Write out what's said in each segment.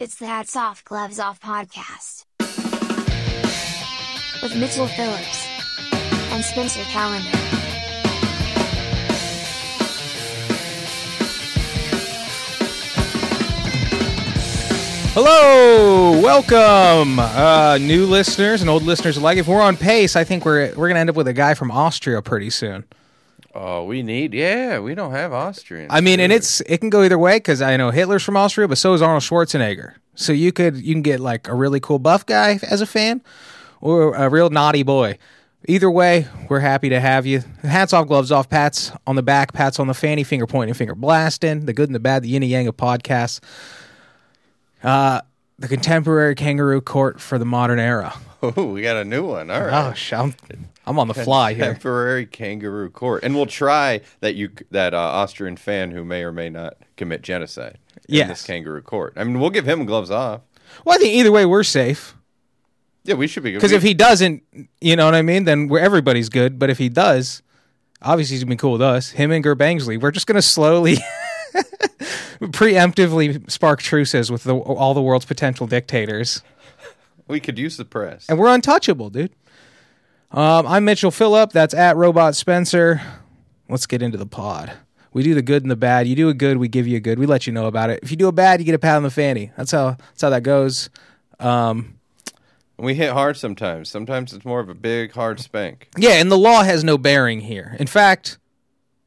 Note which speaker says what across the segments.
Speaker 1: It's the Hats Off Gloves Off podcast. With Mitchell Phillips and Spencer Calendar.
Speaker 2: Hello, welcome, uh, new listeners and old listeners alike. If we're on pace, I think we're we're gonna end up with a guy from Austria pretty soon.
Speaker 3: Oh, we need yeah. We don't have Austrian.
Speaker 2: I mean, and it's it can go either way because I know Hitler's from Austria, but so is Arnold Schwarzenegger. So you could you can get like a really cool buff guy as a fan, or a real naughty boy. Either way, we're happy to have you. Hats off, gloves off, pats on the back, pats on the fanny, finger pointing, finger blasting. The good and the bad, the yin and yang of podcasts. Uh, the contemporary kangaroo court for the modern era.
Speaker 3: Oh, we got a new one. All right.
Speaker 2: Oh, sh- I'm, I'm on the fly here.
Speaker 3: Temporary kangaroo court, and we'll try that you that uh, Austrian fan who may or may not commit genocide in
Speaker 2: Yes.
Speaker 3: this kangaroo court. I mean, we'll give him gloves off.
Speaker 2: Well, I think either way we're safe.
Speaker 3: Yeah, we should be good.
Speaker 2: Because if he doesn't, you know what I mean, then we're, everybody's good. But if he does, obviously he's gonna be cool with us. Him and Ger Bangsley, we're just gonna slowly, preemptively spark truces with the, all the world's potential dictators,
Speaker 3: we could use the press.
Speaker 2: and we're untouchable, dude. Um, I'm Mitchell Phillip. That's at Robot Spencer. Let's get into the pod. We do the good and the bad. You do a good, we give you a good. We let you know about it. If you do a bad, you get a pat on the fanny. That's how that's how that goes. Um,
Speaker 3: we hit hard sometimes. Sometimes it's more of a big hard spank.
Speaker 2: Yeah, and the law has no bearing here. In fact,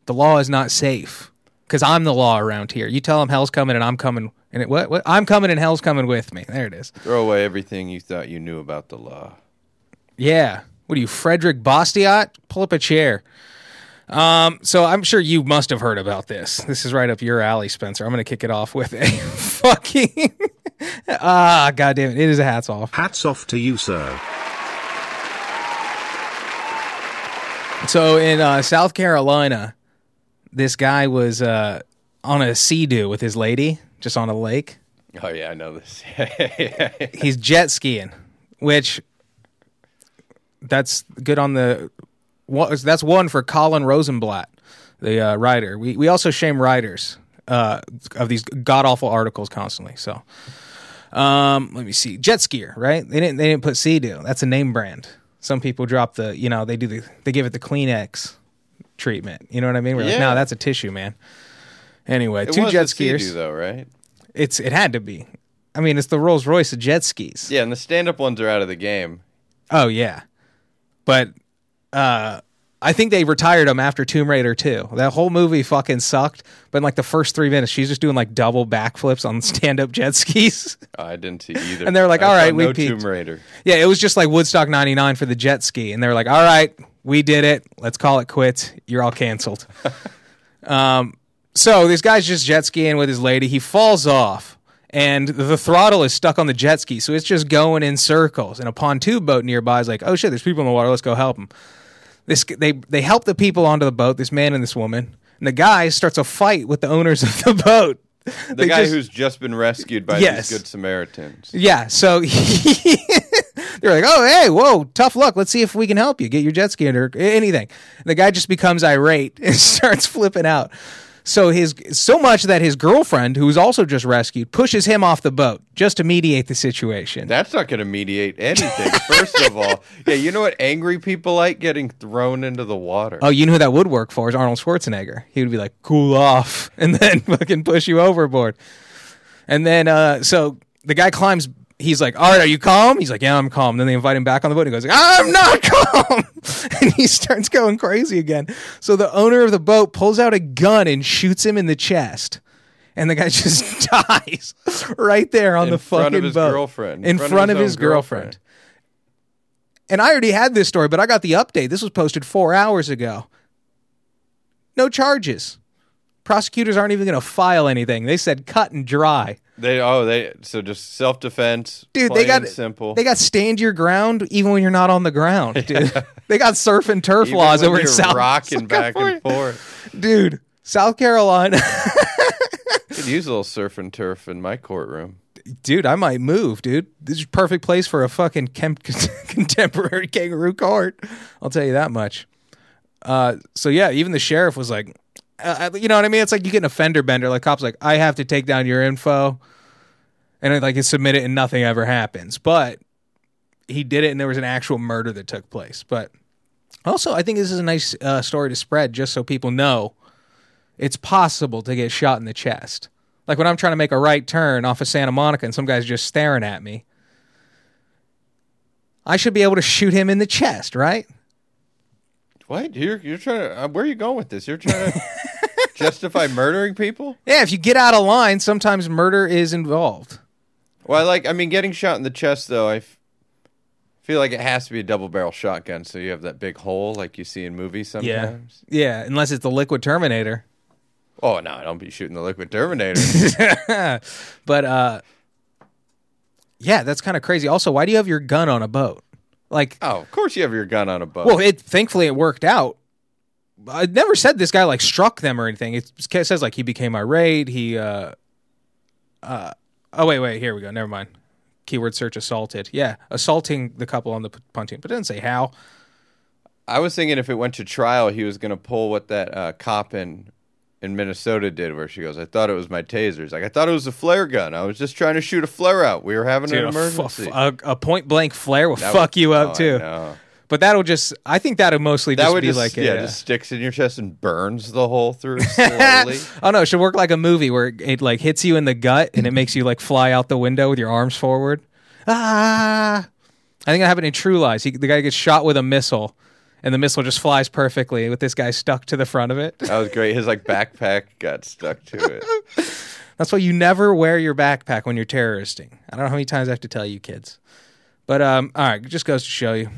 Speaker 2: the law is not safe because I'm the law around here. You tell them hell's coming and I'm coming, and it, what, what? I'm coming and hell's coming with me. There it is.
Speaker 3: Throw away everything you thought you knew about the law.
Speaker 2: Yeah. What are you, Frederick Bastiat? Pull up a chair. Um, so I'm sure you must have heard about this. This is right up your alley, Spencer. I'm going to kick it off with a fucking ah, goddamn it! It is a hats off.
Speaker 4: Hats off to you, sir.
Speaker 2: So in uh, South Carolina, this guy was uh, on a sea doo with his lady, just on a lake.
Speaker 3: Oh yeah, I know this.
Speaker 2: He's jet skiing, which that's good on the. That's one for Colin Rosenblatt, the uh, writer. We we also shame writers uh, of these god awful articles constantly. So, um, let me see, jet skier, right? They didn't they didn't put sea doo. That's a name brand. Some people drop the you know they do the they give it the Kleenex treatment. You know what I mean? We're like, no, that's a tissue, man. Anyway,
Speaker 3: It
Speaker 2: two jet
Speaker 3: Sea-Doo,
Speaker 2: skiers.
Speaker 3: though, right?
Speaker 2: It's it had to be. I mean, it's the Rolls Royce of jet skis.
Speaker 3: Yeah, and the stand-up ones are out of the game.
Speaker 2: Oh yeah, but uh, I think they retired him after Tomb Raider 2. That whole movie fucking sucked. But in like the first three minutes, she's just doing like double backflips on stand-up jet skis.
Speaker 3: Oh, I didn't see either.
Speaker 2: And they're like,
Speaker 3: I
Speaker 2: "All right, we
Speaker 3: no
Speaker 2: peaked."
Speaker 3: Tomb Raider.
Speaker 2: yeah, it was just like Woodstock '99 for the jet ski, and they're like, "All right, we did it. Let's call it quits. You're all canceled." um, so this guy's just jet skiing with his lady. He falls off, and the throttle is stuck on the jet ski, so it's just going in circles. And a pontoon boat nearby is like, "Oh shit, there's people in the water. Let's go help them." This they they help the people onto the boat. This man and this woman. And the guy starts a fight with the owners of the boat.
Speaker 3: The guy who's just been rescued by
Speaker 2: Yes.
Speaker 3: these good Samaritans.
Speaker 2: Yeah, so he, they're like, "Oh, hey, whoa, tough luck. Let's see if we can help you get your jet ski or anything." And the guy just becomes irate and starts flipping out. So his so much that his girlfriend, who's also just rescued, pushes him off the boat just to mediate the situation.
Speaker 3: That's not going to mediate anything. First of all, yeah, you know what angry people like getting thrown into the water.
Speaker 2: oh, you know who that would work for is Arnold Schwarzenegger. He would be like, "Cool off," and then fucking push you overboard. And then uh, so the guy climbs. He's like, "All right, are you calm?" He's like, "Yeah, I'm calm." Then they invite him back on the boat. And he goes, like, "I'm not calm," and he starts going crazy again. So the owner of the boat pulls out a gun and shoots him in the chest, and the guy just dies right there on the fucking boat.
Speaker 3: In
Speaker 2: the
Speaker 3: front
Speaker 2: fucking
Speaker 3: of his
Speaker 2: boat
Speaker 3: girlfriend.
Speaker 2: in front, of his, girlfriend. And I already had this story, but I got the update. This was posted four hours ago. No charges. Prosecutors aren't even going to file anything. They said cut and dry.
Speaker 3: They oh they so just self defense.
Speaker 2: Dude, they got
Speaker 3: simple.
Speaker 2: They got stand your ground even when you're not on the ground, dude. they got surf and turf
Speaker 3: Even
Speaker 2: laws over in South
Speaker 3: rocking back and forth.
Speaker 2: Dude, South Carolina.
Speaker 3: Could use a little surf and turf in my courtroom.
Speaker 2: dude, I might move, dude. This is perfect place for a fucking chem- contemporary kangaroo court. I'll tell you that much. Uh, so yeah, even the sheriff was like, uh, you know what I mean? It's like you get an offender bender. Like cops, like I have to take down your info, and like it's submitted and nothing ever happens. But he did it, and there was an actual murder that took place. But also, I think this is a nice uh, story to spread, just so people know it's possible to get shot in the chest. Like when I'm trying to make a right turn off of Santa Monica, and some guy's just staring at me. I should be able to shoot him in the chest, right?
Speaker 3: What? You're you're trying to? Uh, where are you going with this? You're trying to justify murdering people?
Speaker 2: Yeah, if you get out of line, sometimes murder is involved.
Speaker 3: Well, I like. I mean, getting shot in the chest though. I f- feel like it has to be a double barrel shotgun, so you have that big hole like you see in movies sometimes.
Speaker 2: Yeah, unless it's the Liquid Terminator.
Speaker 3: Oh no, I don't be shooting the liquid Terminator.
Speaker 2: But uh yeah, that's kind of crazy. Also, why do you have your gun on a boat? Like
Speaker 3: oh, of course you have your gun on a boat.
Speaker 2: well, it thankfully it worked out. I never said this guy like struck them or anything. It says like he became irate, he uh uh oh wait, wait, here we go. Never mind. Keyword search assaulted. Yeah, assaulting the couple on the p- pontoon, but it didn't say how.
Speaker 3: I was thinking if it went to trial, he was going to pull what that uh, cop in in Minnesota did, where she goes, "I thought it was my tasers. Like I thought it was a flare gun. I was just trying to shoot a flare out. We were having
Speaker 2: Dude,
Speaker 3: an emergency."
Speaker 2: a, a point blank flare will
Speaker 3: That
Speaker 2: fuck
Speaker 3: would-
Speaker 2: you up
Speaker 3: oh,
Speaker 2: too. But that'll just I think that'll mostly
Speaker 3: That
Speaker 2: just
Speaker 3: would
Speaker 2: be
Speaker 3: just
Speaker 2: like a,
Speaker 3: yeah,
Speaker 2: uh,
Speaker 3: just sticks in your chest and burns the hole through slowly.
Speaker 2: oh no, it should work like a movie where it, it like hits you in the gut and it makes you like fly out the window with your arms forward. Ah, I think that happened in True Lies. He, the guy gets shot with a missile, and the missile just flies perfectly with this guy stuck to the front of it.
Speaker 3: that was great. His like backpack got stuck to it.
Speaker 2: That's why you never wear your backpack when you're terroristing. I don't know how many times I have to tell you kids. But um, all right, it just goes to show you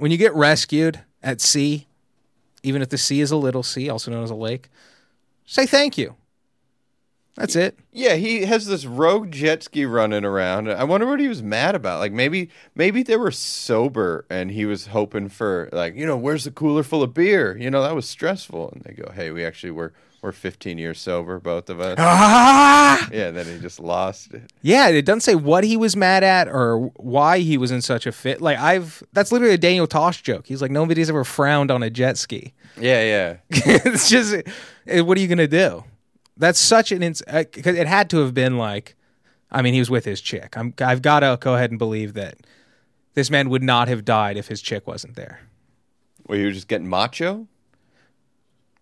Speaker 2: when you get rescued at sea, even if the sea is a little sea, also known as a lake, say thank you. That's it.
Speaker 3: Yeah, he has this rogue jet ski running around. I wonder what he was mad about. Like maybe maybe they were sober and he was hoping for like, you know, where's the cooler full of beer? You know, that was stressful. And they go, "Hey, we actually were we're 15 years sober both of us."
Speaker 2: Ah!
Speaker 3: yeah, then he just lost it.
Speaker 2: Yeah, it doesn't say what he was mad at or why he was in such a fit. Like I've that's literally a Daniel Tosh joke. He's like nobody's ever frowned on a jet ski.
Speaker 3: Yeah, yeah.
Speaker 2: it's just eh, what are you gonna do? That's such an ins- uh, 'cause it had to have been like, I mean, he was with his chick. I'm I've got to go ahead and believe that this man would not have died if his chick wasn't there.
Speaker 3: Well, you were just getting macho?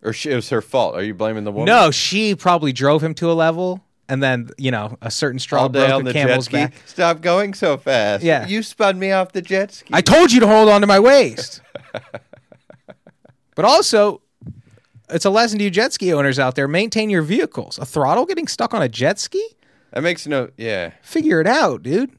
Speaker 3: Or she, it was her fault. Are you blaming the woman?
Speaker 2: No, she probably drove him to a level, and then you know a certain straw
Speaker 3: All day
Speaker 2: broke
Speaker 3: on
Speaker 2: the
Speaker 3: the jet
Speaker 2: camel's
Speaker 3: ski.
Speaker 2: back.
Speaker 3: Stop going so fast.
Speaker 2: Yeah.
Speaker 3: You spun me off the jet ski.
Speaker 2: I told you to hold on to my waist. but also, it's a lesson to you jet ski owners out there: maintain your vehicles. A throttle getting stuck on a jet ski?
Speaker 3: that makes no yeah.
Speaker 2: Figure it out, dude.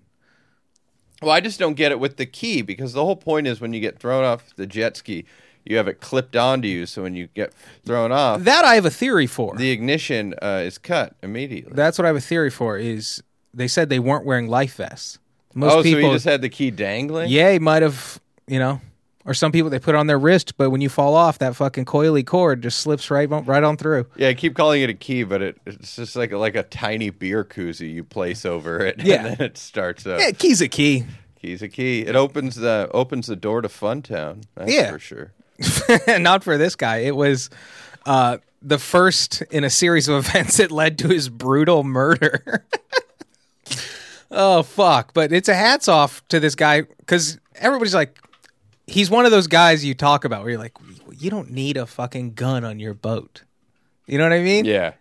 Speaker 3: Well, I just don't get it with the key because the whole point is when you get thrown off the jet ski, you have it clipped onto you. So when you get thrown off,
Speaker 2: That I have a theory for.
Speaker 3: the ignition uh, is cut immediately.
Speaker 2: That's what I have a theory for. Is they said they weren't wearing life vests. Most
Speaker 3: oh,
Speaker 2: people,
Speaker 3: so he just had the key dangling?
Speaker 2: yeah, he might have, you know, or some people they put it on their wrist, but when you fall off, that fucking coily cord just slips right on, right on through.
Speaker 3: Yeah, I keep calling it a key, but it, it's just like a, like a tiny beer koozie you place over it,
Speaker 2: Yeah.
Speaker 3: and then it starts up.
Speaker 2: Yeah, key's a key.
Speaker 3: Key's a key. It opens the opens the door to Funtown. That's
Speaker 2: Yeah.
Speaker 3: for sure.
Speaker 2: Not for this guy. It was uh, the first in a series of events that led to his brutal murder. oh fuck! But it's a hats off to this guy because everybody's like, he's one of those guys you talk about where you're like, you don't need a fucking gun on your boat. You know what I mean?
Speaker 3: Yeah.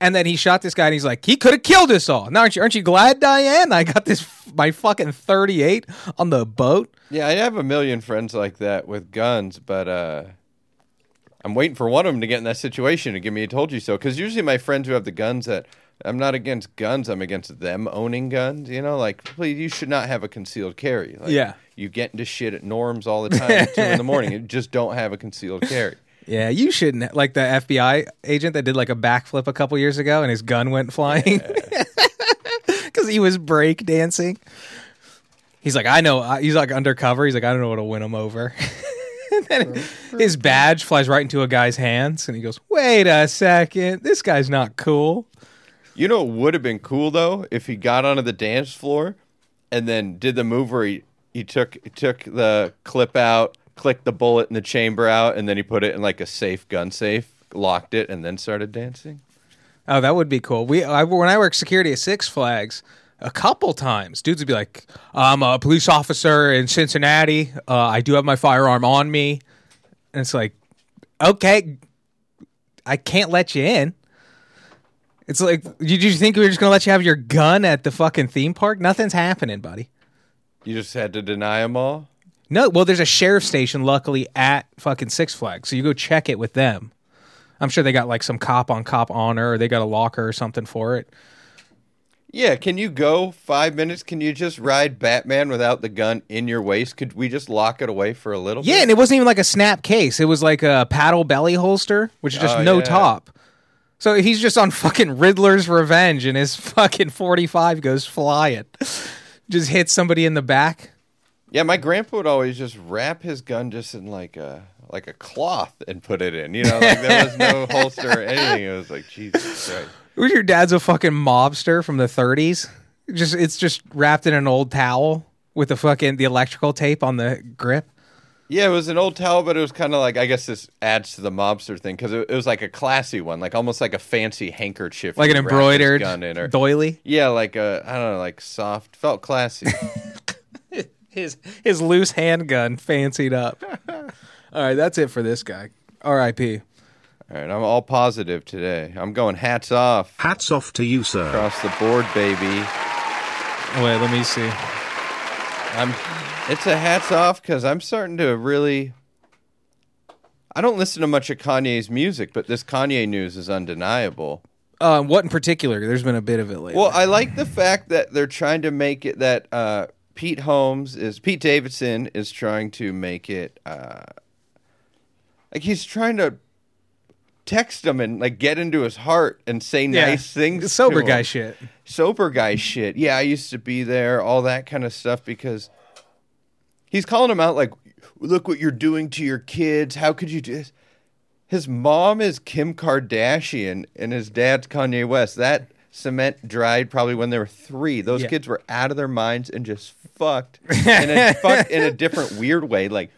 Speaker 2: And then he shot this guy, and he's like, he could have killed us all. Now, aren't you, aren't you glad, Diane? I got this my fucking thirty eight on the boat.
Speaker 3: Yeah, I have a million friends like that with guns, but uh, I'm waiting for one of them to get in that situation to give me a told you so. Because usually my friends who have the guns that I'm not against guns, I'm against them owning guns. You know, like please, you should not have a concealed carry. Like,
Speaker 2: Yeah.
Speaker 3: you get into shit at norms all the time at two in the morning. You just don't have a concealed carry.
Speaker 2: Yeah, you shouldn't. Like the FBI agent that did like a backflip a couple years ago and his gun went flying because he was break dancing. He's like, I know. Uh, he's like undercover. He's like, I don't know what'll win him over. and then his badge flies right into a guy's hands, and he goes, "Wait a second, this guy's not cool."
Speaker 3: You know, it would have been cool though if he got onto the dance floor and then did the move where he, he took he took the clip out, clicked the bullet in the chamber out, and then he put it in like a safe gun safe, locked it, and then started dancing.
Speaker 2: Oh, that would be cool. We I, when I worked security at Six Flags, a couple times. Dudes would be like, "I'm a police officer in Cincinnati. Uh, I do have my firearm on me," and it's like, okay, I can't let you in. It's like, did you think we were just gonna let you have your gun at the fucking theme park? Nothing's happening, buddy.
Speaker 3: You just had to deny them all.
Speaker 2: No, well, there's a sheriff station, luckily, at fucking Six Flags, so you go check it with them. I'm sure they got like some cop on cop honor, or they got a locker or something for it.
Speaker 3: Yeah, can you go five minutes? Can you just ride Batman without the gun in your waist? Could we just lock it away for a little
Speaker 2: Yeah,
Speaker 3: bit?
Speaker 2: and it wasn't even like a snap case. It was like a paddle belly holster, which is just
Speaker 3: Oh,
Speaker 2: no
Speaker 3: yeah.
Speaker 2: top. So he's just on fucking Riddler's revenge, and his fucking 45 goes flying. Just hits somebody in the back.
Speaker 3: Yeah, my grandpa would always just wrap his gun just in like a like a cloth and put it in. You know, like there was no holster or anything. It was like Jesus Christ.
Speaker 2: Was your dad's a fucking mobster from the 30s? Just it's just wrapped in an old towel with the fucking the electrical tape on the grip.
Speaker 3: Yeah, it was an old towel, but it was kind of like I guess this adds to the mobster thing because it, it was like a classy one, like almost like a fancy handkerchief,
Speaker 2: Like an
Speaker 3: you wrap his
Speaker 2: embroidered
Speaker 3: gun in, or
Speaker 2: doily.
Speaker 3: yeah, like a I don't know, like soft, felt classy.
Speaker 2: His his loose handgun fancied up. All right, that's it for this guy. R.I.P.
Speaker 3: All right, I'm all positive today. I'm going hats off
Speaker 4: Hats off to you, sir.
Speaker 3: across the board, baby.
Speaker 2: Wait, let me see.
Speaker 3: I'm. It's a hats off because I'm starting to really. I don't listen to much of Kanye's music, but this Kanye news is undeniable.
Speaker 2: Uh, what in particular? There's been a bit of it lately.
Speaker 3: Well, I like the fact that they're trying to make it that uh, Pete Holmes is Pete Davidson is trying to make it uh, like he's trying to text him and like get into his heart and say
Speaker 2: Yeah.
Speaker 3: nice things.
Speaker 2: Sober guy shit.
Speaker 3: sober guy shit. Yeah, I used to be there, all that kind of stuff because he's calling him out like, look what you're doing to your kids. How could you do this? His mom is Kim Kardashian and his dad's Kanye West. That cement dried probably when they were three. Those
Speaker 2: Yeah.
Speaker 3: kids were out of their minds and just fucked. and fucked in a different weird way. Like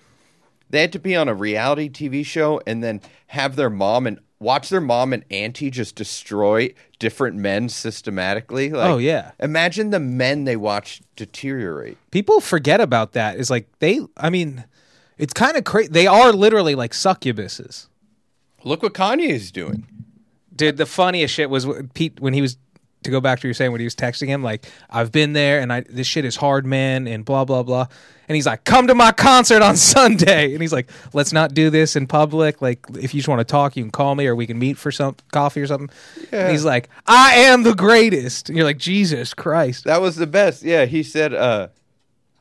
Speaker 3: they had to be on a reality TV show and then have their mom and watch their mom and auntie just destroy different men systematically. Like,
Speaker 2: Oh, yeah.
Speaker 3: Imagine the men they watch deteriorate.
Speaker 2: People forget about that. Is like they. I mean, it's kind of crazy. They are literally like succubuses.
Speaker 3: Look what Kanye is doing.
Speaker 2: Dude, the funniest shit was Pete when he was to go back to what you saying when he was texting him like I've been there and I this shit is hard, man, and blah blah blah. And he's like, "Come to my concert on Sunday." And he's like, "Let's not do this in public. Like, if you just want to talk, you can call me or we can meet for some coffee or something." And he's like, "I am the greatest." And you're like, "Jesus Christ."
Speaker 3: That was the best. Yeah, he said, uh,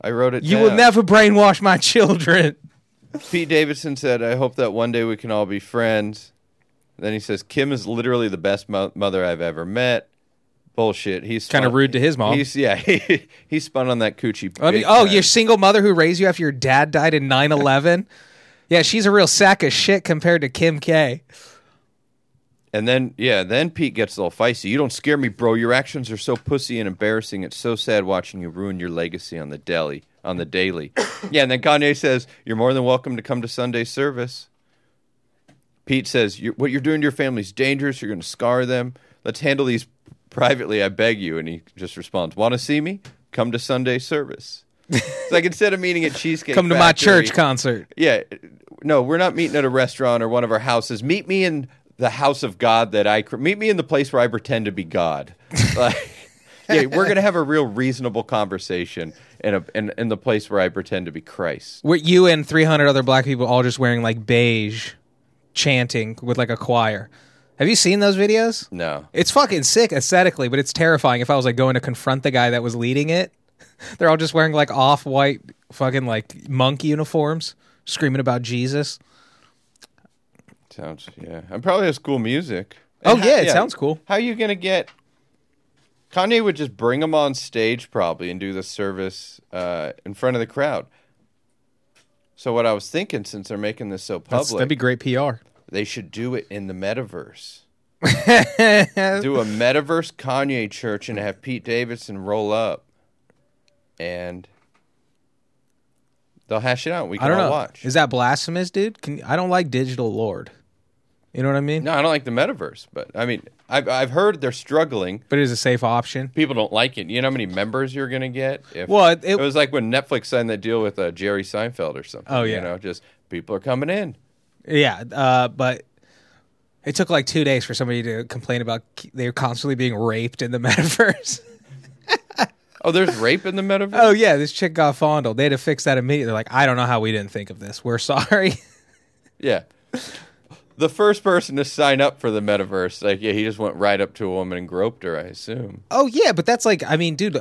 Speaker 3: I wrote it
Speaker 2: You will never brainwash my children.
Speaker 3: Pete Davidson said, I hope that one day we can all be friends. Then he says, Kim is literally the best mo- mother I've ever met. Bullshit. He's
Speaker 2: Kinda rude to his mom.
Speaker 3: He's yeah. He, he spun on that coochie.
Speaker 2: I mean, oh,
Speaker 3: time.
Speaker 2: your single mother who raised you after your dad died in 9/11? yeah, she's a real sack of shit compared to Kim K.
Speaker 3: And then yeah, then Pete gets a little feisty. You don't scare me, bro. Your actions are so pussy and embarrassing. It's so sad watching you ruin your legacy on the deli on the daily. yeah, and then Kanye says, "You're more than welcome to come to Sunday service." Pete says, what you're doing to your family's dangerous. You're going to scar them. Let's handle these privately, I beg you." And he just responds, "Want to see me? Come to Sunday service." it's like instead of meeting at Cheesecake,
Speaker 2: Come to my church concert.
Speaker 3: yeah, no, we're not meeting at a restaurant or one of our houses. Meet me in the house of God that I cr- meet me in the place where I pretend to be God. Like, yeah, we're gonna have a real reasonable conversation in a in, in the place where I pretend to be Christ.
Speaker 2: Were you and 300 other black people all just wearing like beige, chanting with like a choir? Have you seen those videos?
Speaker 3: No,
Speaker 2: It's fucking sick aesthetically, but it's terrifying if I was like going to confront the guy that was leading it. They're all just wearing like off white fucking like monk uniforms, screaming about Jesus.
Speaker 3: sounds yeah. I'm probably has cool music.
Speaker 2: Oh,
Speaker 3: And
Speaker 2: yeah, it sounds cool.
Speaker 3: How are you gonna get? Kanye would just bring them on stage probably and do the service uh, in front of the crowd. So what I was thinking, since they're making this so
Speaker 2: That's,
Speaker 3: public,
Speaker 2: that'd be great PR.
Speaker 3: They should do it in the metaverse. do a metaverse Kanye church and have Pete Davidson roll up, and they'll hash it out. We
Speaker 2: I
Speaker 3: can
Speaker 2: don't
Speaker 3: all
Speaker 2: know.
Speaker 3: watch.
Speaker 2: Is that blasphemous, dude? Can I don't like digital lord. You know what I mean?
Speaker 3: no, I don't like the metaverse, but I mean, I've I've heard they're struggling.
Speaker 2: but it is a safe option.
Speaker 3: People don't like it. You know how many members you're going to get? If,
Speaker 2: Well, it-
Speaker 3: it, was like when Netflix signed that deal with uh, Jerry Seinfeld or something.
Speaker 2: Oh, yeah.
Speaker 3: you know, just people are coming in.
Speaker 2: Yeah, uh, but it took like two days for somebody to complain about they were constantly being raped in the metaverse.
Speaker 3: Oh, there's rape in the metaverse.
Speaker 2: oh yeah, this chick got fondled. They had to fix that immediately. They're like, I don't know how we didn't think of this. We're sorry.
Speaker 3: Yeah. The first person to sign up for the metaverse, like, yeah, he just went right up to a woman and groped her. I assume
Speaker 2: oh yeah, but that's like, I mean, dude,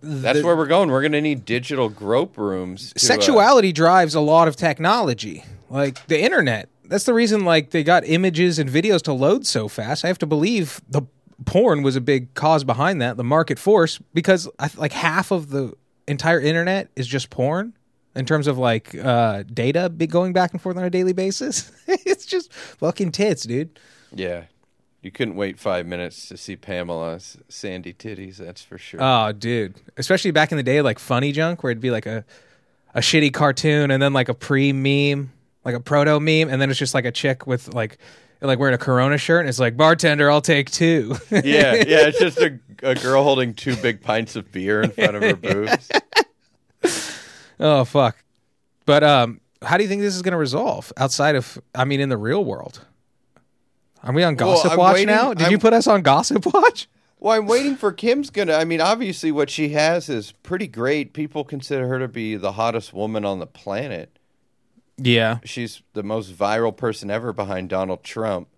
Speaker 3: that's where we're going. We're going to need digital grope rooms. to, uh,
Speaker 2: sexuality drives a lot of technology, like the internet. That's the reason, like, they got images and videos to load so fast. I have to believe the porn was a big cause behind that, the market force, because like half of the entire internet is just porn in terms of like uh, data be going back and forth on a daily basis. it's just fucking tits, dude.
Speaker 3: yeah, you couldn't wait five minutes to see Pamela's sandy titties. That's for sure.
Speaker 2: Oh, dude. Especially back in the day, like funny junk, where it'd be like a, a shitty cartoon and then like a pre meme, like a proto meme, and then it's just like a chick with like like wearing a Corona shirt, and it's like bartender, I'll take two.
Speaker 3: yeah, yeah, it's just a, a girl holding two big pints of beer in front of her boobs.
Speaker 2: oh fuck. But um, how do you think this is going to resolve outside of? I mean, in the real world. Are we on Gossip
Speaker 3: I'm
Speaker 2: Watch
Speaker 3: waiting-
Speaker 2: now? Did
Speaker 3: I'm-
Speaker 2: you put us on Gossip Watch?
Speaker 3: Well, I'm waiting for Kim's gonna. I mean, obviously, what she has is pretty great. People consider her to be the hottest woman on the planet.
Speaker 2: Yeah.
Speaker 3: she's the most viral person ever behind Donald Trump.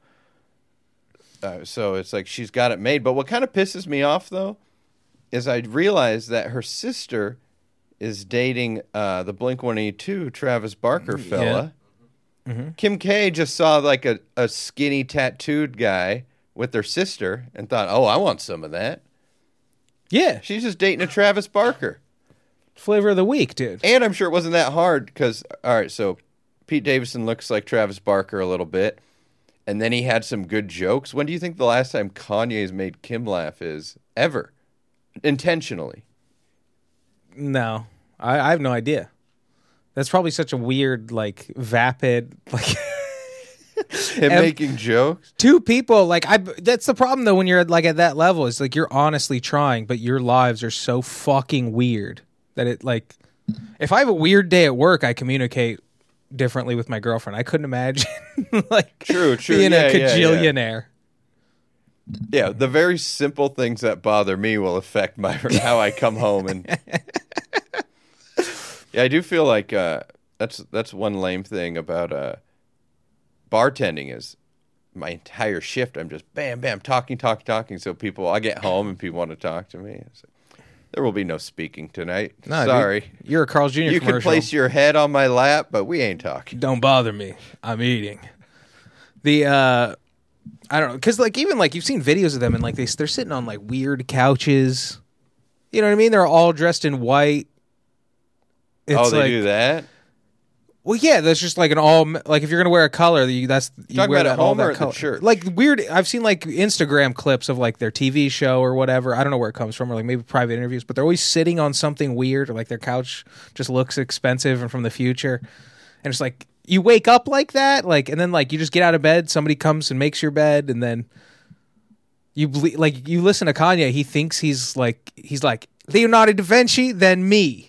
Speaker 3: Uh, so it's like she's got it made. But what kind of pisses me off though is I realized that her sister is dating uh, the Blink One Eighty Two Travis Barker fella. Kim K just saw like a, a skinny tattooed guy with their sister and thought, "Oh, I want some of that."
Speaker 2: Yeah.
Speaker 3: She's just dating a Travis Barker.
Speaker 2: Flavor of the week, dude.
Speaker 3: And I'm sure it wasn't that hard because, all right, so Pete Davidson looks like Travis Barker a little bit. And then he had some good jokes. When do you think the last time Kanye's made Kim laugh is? Ever. Intentionally.
Speaker 2: No, I, I have no idea. That's probably such a weird, like, vapid, like.
Speaker 3: Him
Speaker 2: Em-
Speaker 3: making jokes?
Speaker 2: two people like i that's the problem though when you're like at that level is like you're honestly trying but your lives are so fucking weird that it like if i have a weird day at work i communicate differently with my girlfriend i couldn't imagine like
Speaker 3: True, true.
Speaker 2: being
Speaker 3: Yeah,
Speaker 2: a
Speaker 3: yeah, yeah.
Speaker 2: cajillionaire
Speaker 3: Yeah, the very simple things that bother me will affect my how I come home and Yeah, I do feel like uh, that's that's one lame thing about uh, bartending is my entire shift I'm just bam bam talking talking talking so people I get home and people want to talk to me. It's like, there will be no speaking tonight.
Speaker 2: No, dude,
Speaker 3: Sorry.
Speaker 2: you're a carl's jr
Speaker 3: You can place your head on my lap, but we ain't talking.
Speaker 2: don't bother me i'm eating the uh i don't know because like even like you've seen videos of them and like they, they're sitting on like weird couches you know what i mean they're all dressed in white it's
Speaker 3: oh, they
Speaker 2: like,
Speaker 3: do that?
Speaker 2: Well, yeah, that's just like an all like if you're gonna wear a color, you, that's you
Speaker 3: Talking
Speaker 2: wear
Speaker 3: about
Speaker 2: that, all that color.
Speaker 3: church?
Speaker 2: Like weird. I've seen like Instagram clips of like their TV show or whatever. I don't know where it comes from, or like maybe private interviews. But they're always sitting on something weird, or like their couch just looks expensive and from the future. And it's like you wake up like that, like, and then like you just get out of bed. Somebody comes and makes your bed, and then you ble- like you listen to Kanye. He thinks he's like he's like Leonardo da Vinci, then me.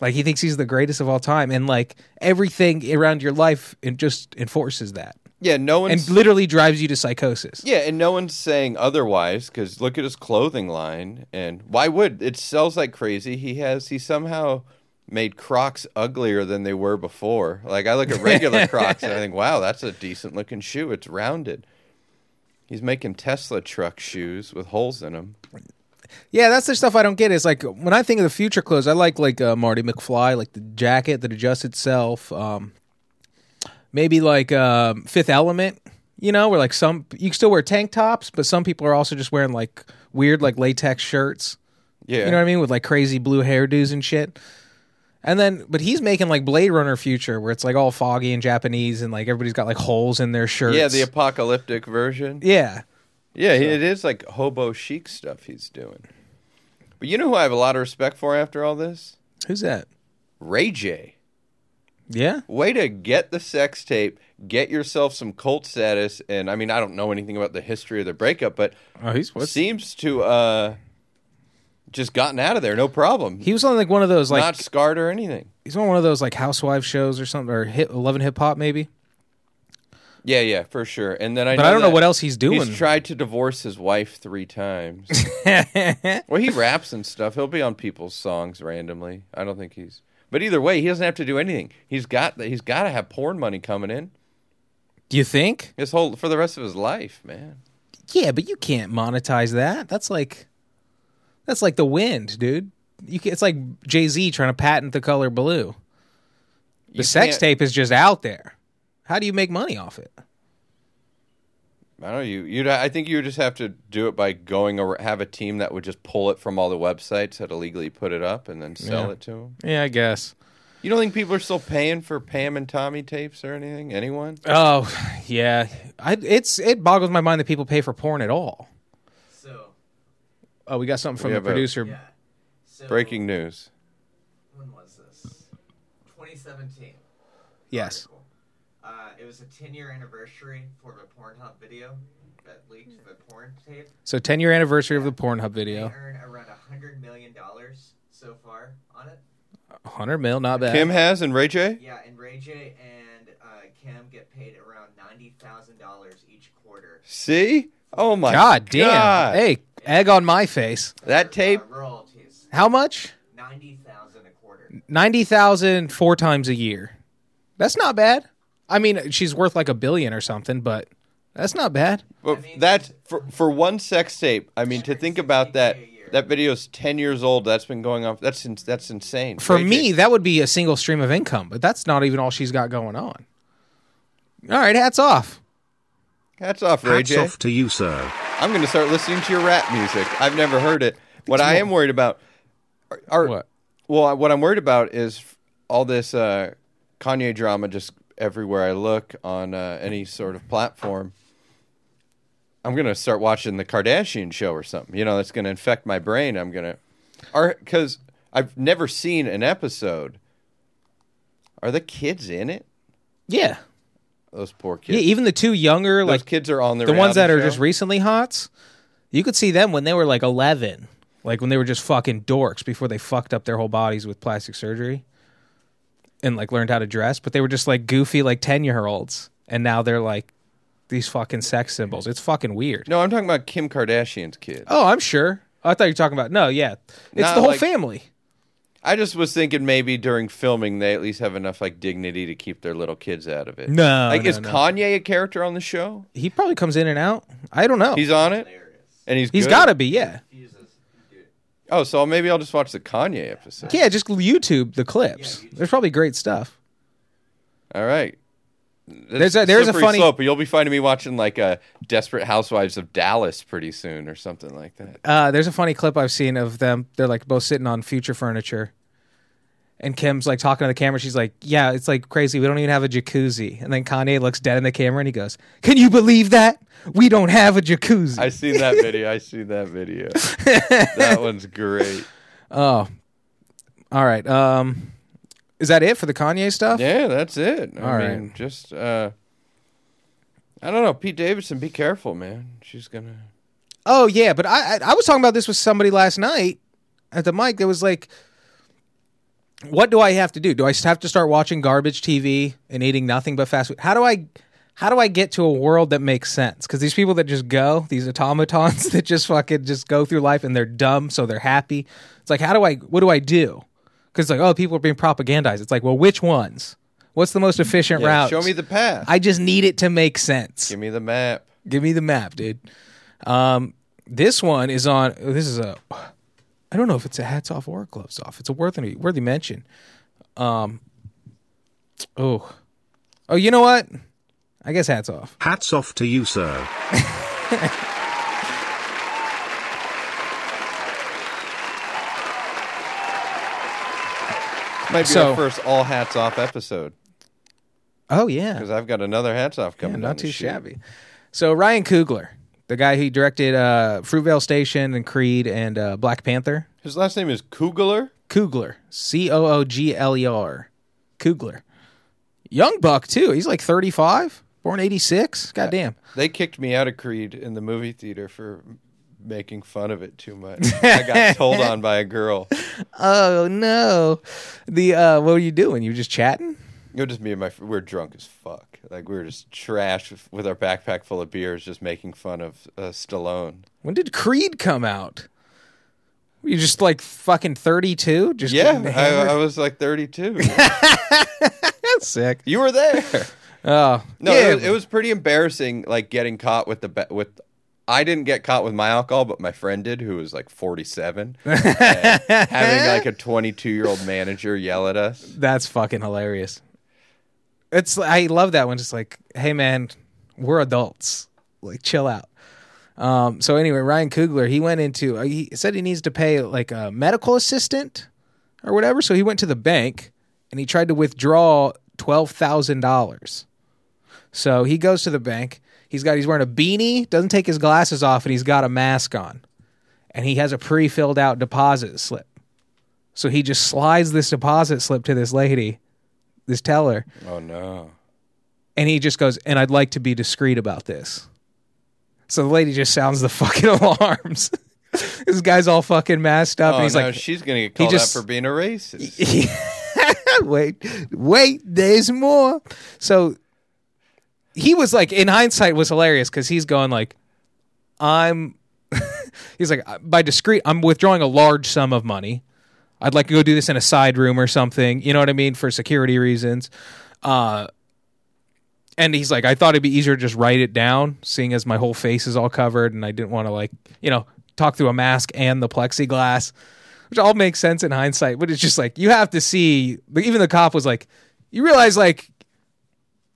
Speaker 2: Like he thinks he's the greatest of all time, and like everything around your life, it just enforces that,
Speaker 3: Yeah, no
Speaker 2: one
Speaker 3: and
Speaker 2: literally drives you to psychosis.
Speaker 3: Yeah, and no one's saying otherwise because look at his clothing line, and why would it sells like crazy? He has he somehow made Crocs uglier than they were before. Like I look at regular Crocs and I think, wow, that's a decent looking shoe. It's rounded. He's making Tesla truck shoes with holes in them.
Speaker 2: Yeah, that's the stuff I don't get. Is like when I think of the future clothes, I like like uh, Marty McFly, like the jacket that adjusts itself. Um, maybe like um, Fifth Element, you know, where like some you can still wear tank tops, but some people are also just wearing like weird like latex shirts.
Speaker 3: Yeah,
Speaker 2: You know what I mean? With like crazy blue hairdos and shit. And then, but he's making like Blade Runner future where it's like all foggy and Japanese and like everybody's got like holes in their shirts.
Speaker 3: yeah, the apocalyptic version.
Speaker 2: yeah.
Speaker 3: Yeah, it is like hobo chic stuff he's doing. But you know who I have a lot of respect for after all this?
Speaker 2: Who's that?
Speaker 3: Ray J.
Speaker 2: Yeah.
Speaker 3: Way to get the sex tape, get yourself some cult status, and I mean, I don't know anything about the history of the breakup, but
Speaker 2: Oh, he's what's,
Speaker 3: seems to uh just gotten out of there, no problem.
Speaker 2: he was on like one of those like
Speaker 3: not scarred or anything.
Speaker 2: he's on one of those like housewife shows or something or hit Eleven Hip Hop maybe.
Speaker 3: Yeah, yeah, for sure. And then I
Speaker 2: But I don't know
Speaker 3: that
Speaker 2: what else he's doing.
Speaker 3: He's tried to divorce his wife three times. well, he raps and stuff. He'll be on people's songs randomly. I don't think he's. But either way, he doesn't have to do anything. He's got he's got to have porn money coming in
Speaker 2: Do you think?
Speaker 3: his whole for the rest of his life, man.
Speaker 2: Yeah, but you can't monetize that. That's like that's like the wind, dude. You can, it's like Jay Z trying to patent the color blue. The
Speaker 3: You
Speaker 2: sex
Speaker 3: can't-
Speaker 2: tape is just out there. How do you make money off it?
Speaker 3: I don't know. You you I think you would just have to do it by going or have a team that would just pull it from all the websites that illegally put it up and then sell
Speaker 2: Yeah.
Speaker 3: it to them.
Speaker 2: Yeah, I guess.
Speaker 3: You don't think people are still paying for Pam and Tommy tapes or anything? Anyone?
Speaker 2: Oh, yeah. I, it's it boggles my mind that people pay for porn at all.
Speaker 4: So
Speaker 2: Oh, we got something from
Speaker 3: We
Speaker 2: the
Speaker 3: have a-
Speaker 2: producer.
Speaker 4: yeah. So
Speaker 3: Breaking news.
Speaker 4: When was this? 2017.
Speaker 2: Yes.
Speaker 4: article. Uh, it was a 10 year anniversary for the Pornhub video that leaked the porn tape.
Speaker 2: So 10 year anniversary of the Pornhub video.
Speaker 4: They earned around $100 million so far on it.
Speaker 2: 100 mil, not bad.
Speaker 3: Kim has and Ray J.
Speaker 4: Yeah, and Ray J and uh, Kim get paid around $90,000 each quarter.
Speaker 3: See? Oh my
Speaker 2: God damn.
Speaker 3: God.
Speaker 2: Hey, egg on my face.
Speaker 3: that tape.
Speaker 4: Uh, royalties.
Speaker 2: How much?
Speaker 4: 90000 a quarter.
Speaker 2: 90,000 four times a year. That's not bad. I mean, she's worth like a billion or something, but that's not bad.
Speaker 3: But
Speaker 4: I mean-
Speaker 3: that's for for one sex tape. I mean, to think about that.
Speaker 4: 60K a year.
Speaker 3: That video's ten years old. That's been going on. That's ins- that's insane.
Speaker 2: For
Speaker 3: Ray J-
Speaker 2: me, that would be a single stream of income, but that's not even all she's got going on. All right, hats off.
Speaker 3: hats off, Ray
Speaker 5: Hats
Speaker 3: J.
Speaker 5: off to you, sir.
Speaker 3: I'm going to start listening to your rap music. I've never heard it. What I am worried about are, are
Speaker 2: What?
Speaker 3: well, what I'm worried about is all this uh, Kanye drama just everywhere I look on uh, any sort of platform. I'm gonna start watching the Kardashian show or something. You know, that's gonna infect my brain. I'm gonna, are because I've never seen an episode. Are the kids in it?
Speaker 2: Yeah.
Speaker 3: Those poor kids.
Speaker 2: Yeah, even the two younger,
Speaker 3: Those
Speaker 2: like
Speaker 3: kids are on the
Speaker 2: the ones that are just recently hots, you could see them when they were like 11, like when they were just fucking dorks before they fucked up their whole bodies with plastic surgery and like learned how to dress, but they were just like goofy like 10 year olds. And now they're like these fucking sex symbols. It's fucking weird.
Speaker 3: No, I'm talking about Kim Kardashian's kids.
Speaker 2: Oh, I'm sure. I thought you were talking about, no, yeah. It's
Speaker 3: Not
Speaker 2: the whole
Speaker 3: like-
Speaker 2: family.
Speaker 3: I just was thinking maybe during filming they at least have enough like dignity to keep their little kids out of it.
Speaker 2: No,
Speaker 3: like
Speaker 2: no,
Speaker 3: is
Speaker 2: no.
Speaker 3: Kanye a character on the show?
Speaker 2: He probably comes in and out. I don't know.
Speaker 3: He's on it, and he's
Speaker 2: He's
Speaker 3: good?
Speaker 2: got to be, yeah.
Speaker 4: Fuses, dude.
Speaker 3: Oh, so maybe I'll just watch the Kanye episode.
Speaker 2: Yeah, just YouTube the clips.
Speaker 4: Yeah, YouTube.
Speaker 2: There's probably great stuff.
Speaker 3: All right.
Speaker 2: There's a- there's a
Speaker 3: slippery
Speaker 2: funny-
Speaker 3: slope. but You'll be finding me watching like a Desperate Housewives of Dallas pretty soon or something like that.
Speaker 2: Uh, there's a funny clip I've seen of them. They're like both sitting on future furniture. And Kim's like talking to the camera. She's like, Yeah, it's like crazy. We don't even have a jacuzzi. And then Kanye looks dead in the camera and he goes, Can you believe that? We don't have a jacuzzi.
Speaker 3: I see that video. I see that video. that one's great.
Speaker 2: oh. All right. Um, is that it for the Kanye stuff?
Speaker 3: Yeah, that's it. I
Speaker 2: All
Speaker 3: mean,
Speaker 2: right.
Speaker 3: just uh I don't know, Pete Davidson, be careful, man. She's gonna
Speaker 2: Oh yeah, but I, I I was talking about this with somebody last night at the mic. That was like, what do I have to do? Do I have to start watching garbage TV and eating nothing but fast food? How do I how do I get to a world that makes sense? Because these people that just go, these automatons that just fucking just go through life and they're dumb, so they're happy. It's like, how do I? What do I do? Because like, oh, people are being propagandized. It's like, well, which ones? What's the most efficient
Speaker 3: yeah,
Speaker 2: route?
Speaker 3: show me the path.
Speaker 2: I just need it to make sense.
Speaker 3: Give me the map.
Speaker 2: Give me the map, dude. Um, this one is on. This is a. I don't know if it's a hats off or a gloves off. It's a worthy worthy mention. Um. Oh. Oh, you know what? I guess hats off.
Speaker 5: Hats off to you, sir.
Speaker 3: Might be
Speaker 2: So-
Speaker 3: our first all hats off episode
Speaker 2: Oh yeah,
Speaker 3: because I've got another hats off
Speaker 2: yeah
Speaker 3: coming.
Speaker 2: not
Speaker 3: down
Speaker 2: too
Speaker 3: chute.
Speaker 2: shabby. So Ryan Coogler, the guy who directed uh, Fruitvale Station and Creed and uh, Black Panther.
Speaker 3: His last name is Kugler.
Speaker 2: Coogler, C O O G L E R, Coogler. Young buck too. He's like 35, born 86. Goddamn.
Speaker 3: They kicked me out of Creed in the movie theater for making fun of it too much. I got told on by a girl.
Speaker 2: Oh no. The uh what were you doing? You were just chatting?
Speaker 3: It was just me and my. We're drunk as fuck. Like we were just trash with, our backpack full of beers, just making fun of uh, Stallone.
Speaker 2: When did Creed come out? Were you just like fucking 32? Just
Speaker 3: Yeah, I. I was like 32.
Speaker 2: That's sick.
Speaker 3: you were there.
Speaker 2: Oh.
Speaker 3: No,
Speaker 2: yeah.
Speaker 3: it, was, it was pretty embarrassing. Like getting caught with the ba- with. I didn't get caught with my alcohol, but my friend did, who was like 47, having like a 22 year old manager yell at us.
Speaker 2: That's fucking hilarious. It's I love that one. Just like, hey man, we're adults. Like, chill out. Um. So anyway, Ryan Coogler he went into uh, he said he needs to pay like a medical assistant or whatever. So he went to the bank and he tried to withdraw twelve thousand dollars. So he goes to the bank. He's got he's wearing a beanie, doesn't take his glasses off, and he's got a mask on, and he has a pre-filled out deposit slip. So he just slides this deposit slip to this lady, this teller,
Speaker 3: Oh no!
Speaker 2: and he just goes, and I'd like to be discreet about this. So the lady just sounds the fucking alarms. this guy's all fucking masked up,
Speaker 3: Oh
Speaker 2: and he's
Speaker 3: no!
Speaker 2: like,
Speaker 3: she's gonna get called
Speaker 2: just-
Speaker 3: out for being a racist.
Speaker 2: wait, wait, there's more. So he was like, in hindsight, was hilarious because he's going like, I'm. he's like, by discreet, I'm withdrawing a large sum of money. I'd like to go do this in a side room or something. You know what I mean for security reasons. Uh, and he's like, I thought it'd be easier to just write it down, seeing as my whole face is all covered, and I didn't want to like, you know, talk through a mask and the plexiglass, which all makes sense in hindsight. But it's just like you have to see. Even the cop was like, you realize like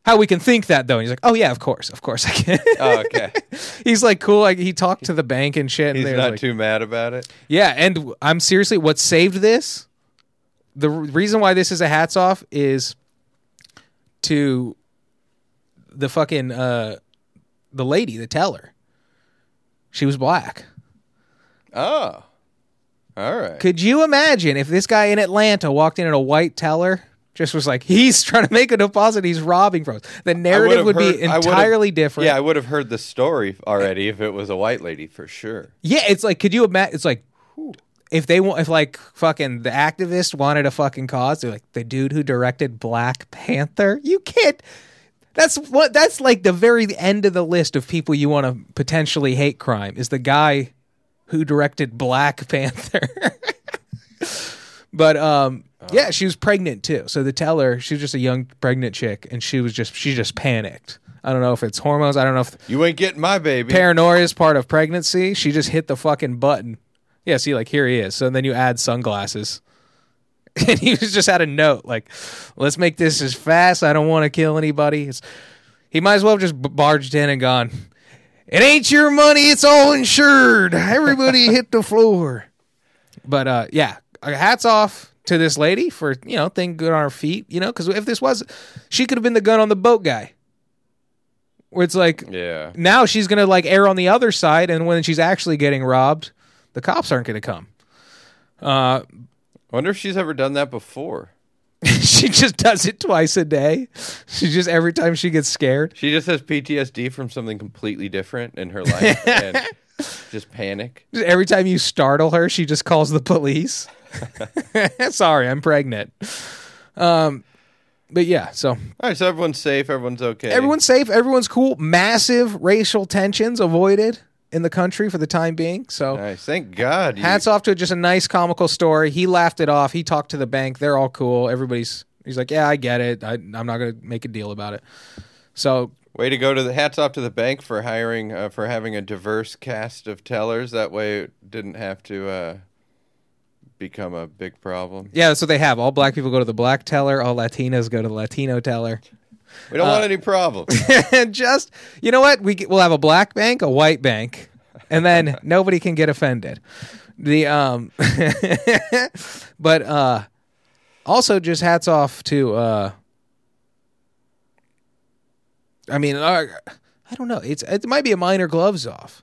Speaker 2: how we can think that though. And he's like, oh yeah, of course, of course I can.
Speaker 3: oh, okay.
Speaker 2: he's like cool. Like he talked to the bank and shit.
Speaker 3: He's
Speaker 2: and they
Speaker 3: not
Speaker 2: like,
Speaker 3: too mad about it.
Speaker 2: yeah, and I'm seriously what saved this. The r- reason why this is a hats off is to the fucking uh the lady, the teller. She was black.
Speaker 3: Oh, all right.
Speaker 2: Could you imagine if this guy in Atlanta walked in at a white teller? Just was like he's trying to make a deposit. He's robbing from us. The narrative
Speaker 3: would've heard-
Speaker 2: be entirely different.
Speaker 3: Yeah, I would have heard the story already if it was a white lady for sure.
Speaker 2: Yeah, it's like, could you imagine? It's like, if they want, if like fucking the activist wanted a fucking cause, they're like the dude who directed Black Panther. You can't. That's what. That's like the very end of the list of people you want to potentially hate crime is the guy who directed Black Panther. but um, yeah, she was pregnant too. So the teller, she was just a young pregnant chick, and she was just she just panicked. I don't know if it's hormones. I don't know if
Speaker 3: You ain't getting my baby.
Speaker 2: paranoia is part of pregnancy. She just hit the fucking button. Yeah, see, like here he is. So then you add sunglasses. And he was just had a note like, let's make this as fast. I don't want to kill anybody. It's, he might as well have just barged in and gone, it ain't your money. It's all insured. Everybody hit the floor. But uh, yeah, hats off to this lady for, you know, thing good on her feet, you know, because if this was, she could have been the gun on the boat guy. Where it's like,
Speaker 3: Yeah.
Speaker 2: now she's gonna like err on the other side, and when she's actually getting robbed, the cops aren't gonna come. Uh,
Speaker 3: Wonder if she's ever done that before.
Speaker 2: she just does it twice a day. She just every time she gets scared.
Speaker 3: She just has PTSD from something completely different in her life and just panic.
Speaker 2: Every time you startle her, she just calls the police. Sorry, I'm pregnant. Um, but yeah, so
Speaker 3: All right, so everyone's safe. Everyone's okay.
Speaker 2: everyone's safe. Everyone's cool. Massive racial tensions avoided in the country for the time being. So
Speaker 3: nice. Thank God. you-
Speaker 2: Hats off to just a nice comical story. He laughed it off. He talked to the bank. They're all cool. Everybody's he's like, yeah, I get it. I, I'm not gonna make a deal about it. So
Speaker 3: Way to go to the hats off to the bank for hiring uh, for having a diverse cast of tellers. That way, it didn't have to uh, become a big problem.
Speaker 2: yeah, that's what they have. All black people go to the black teller. All Latinos go to the Latino teller.
Speaker 3: We don't
Speaker 2: Uh,
Speaker 3: want any problems.
Speaker 2: and just you know what? We we'll have a black bank, a white bank, and then nobody can get offended. The um, but uh, also just hats off to uh. I mean, uh, I don't know. It's it might be a minor gloves off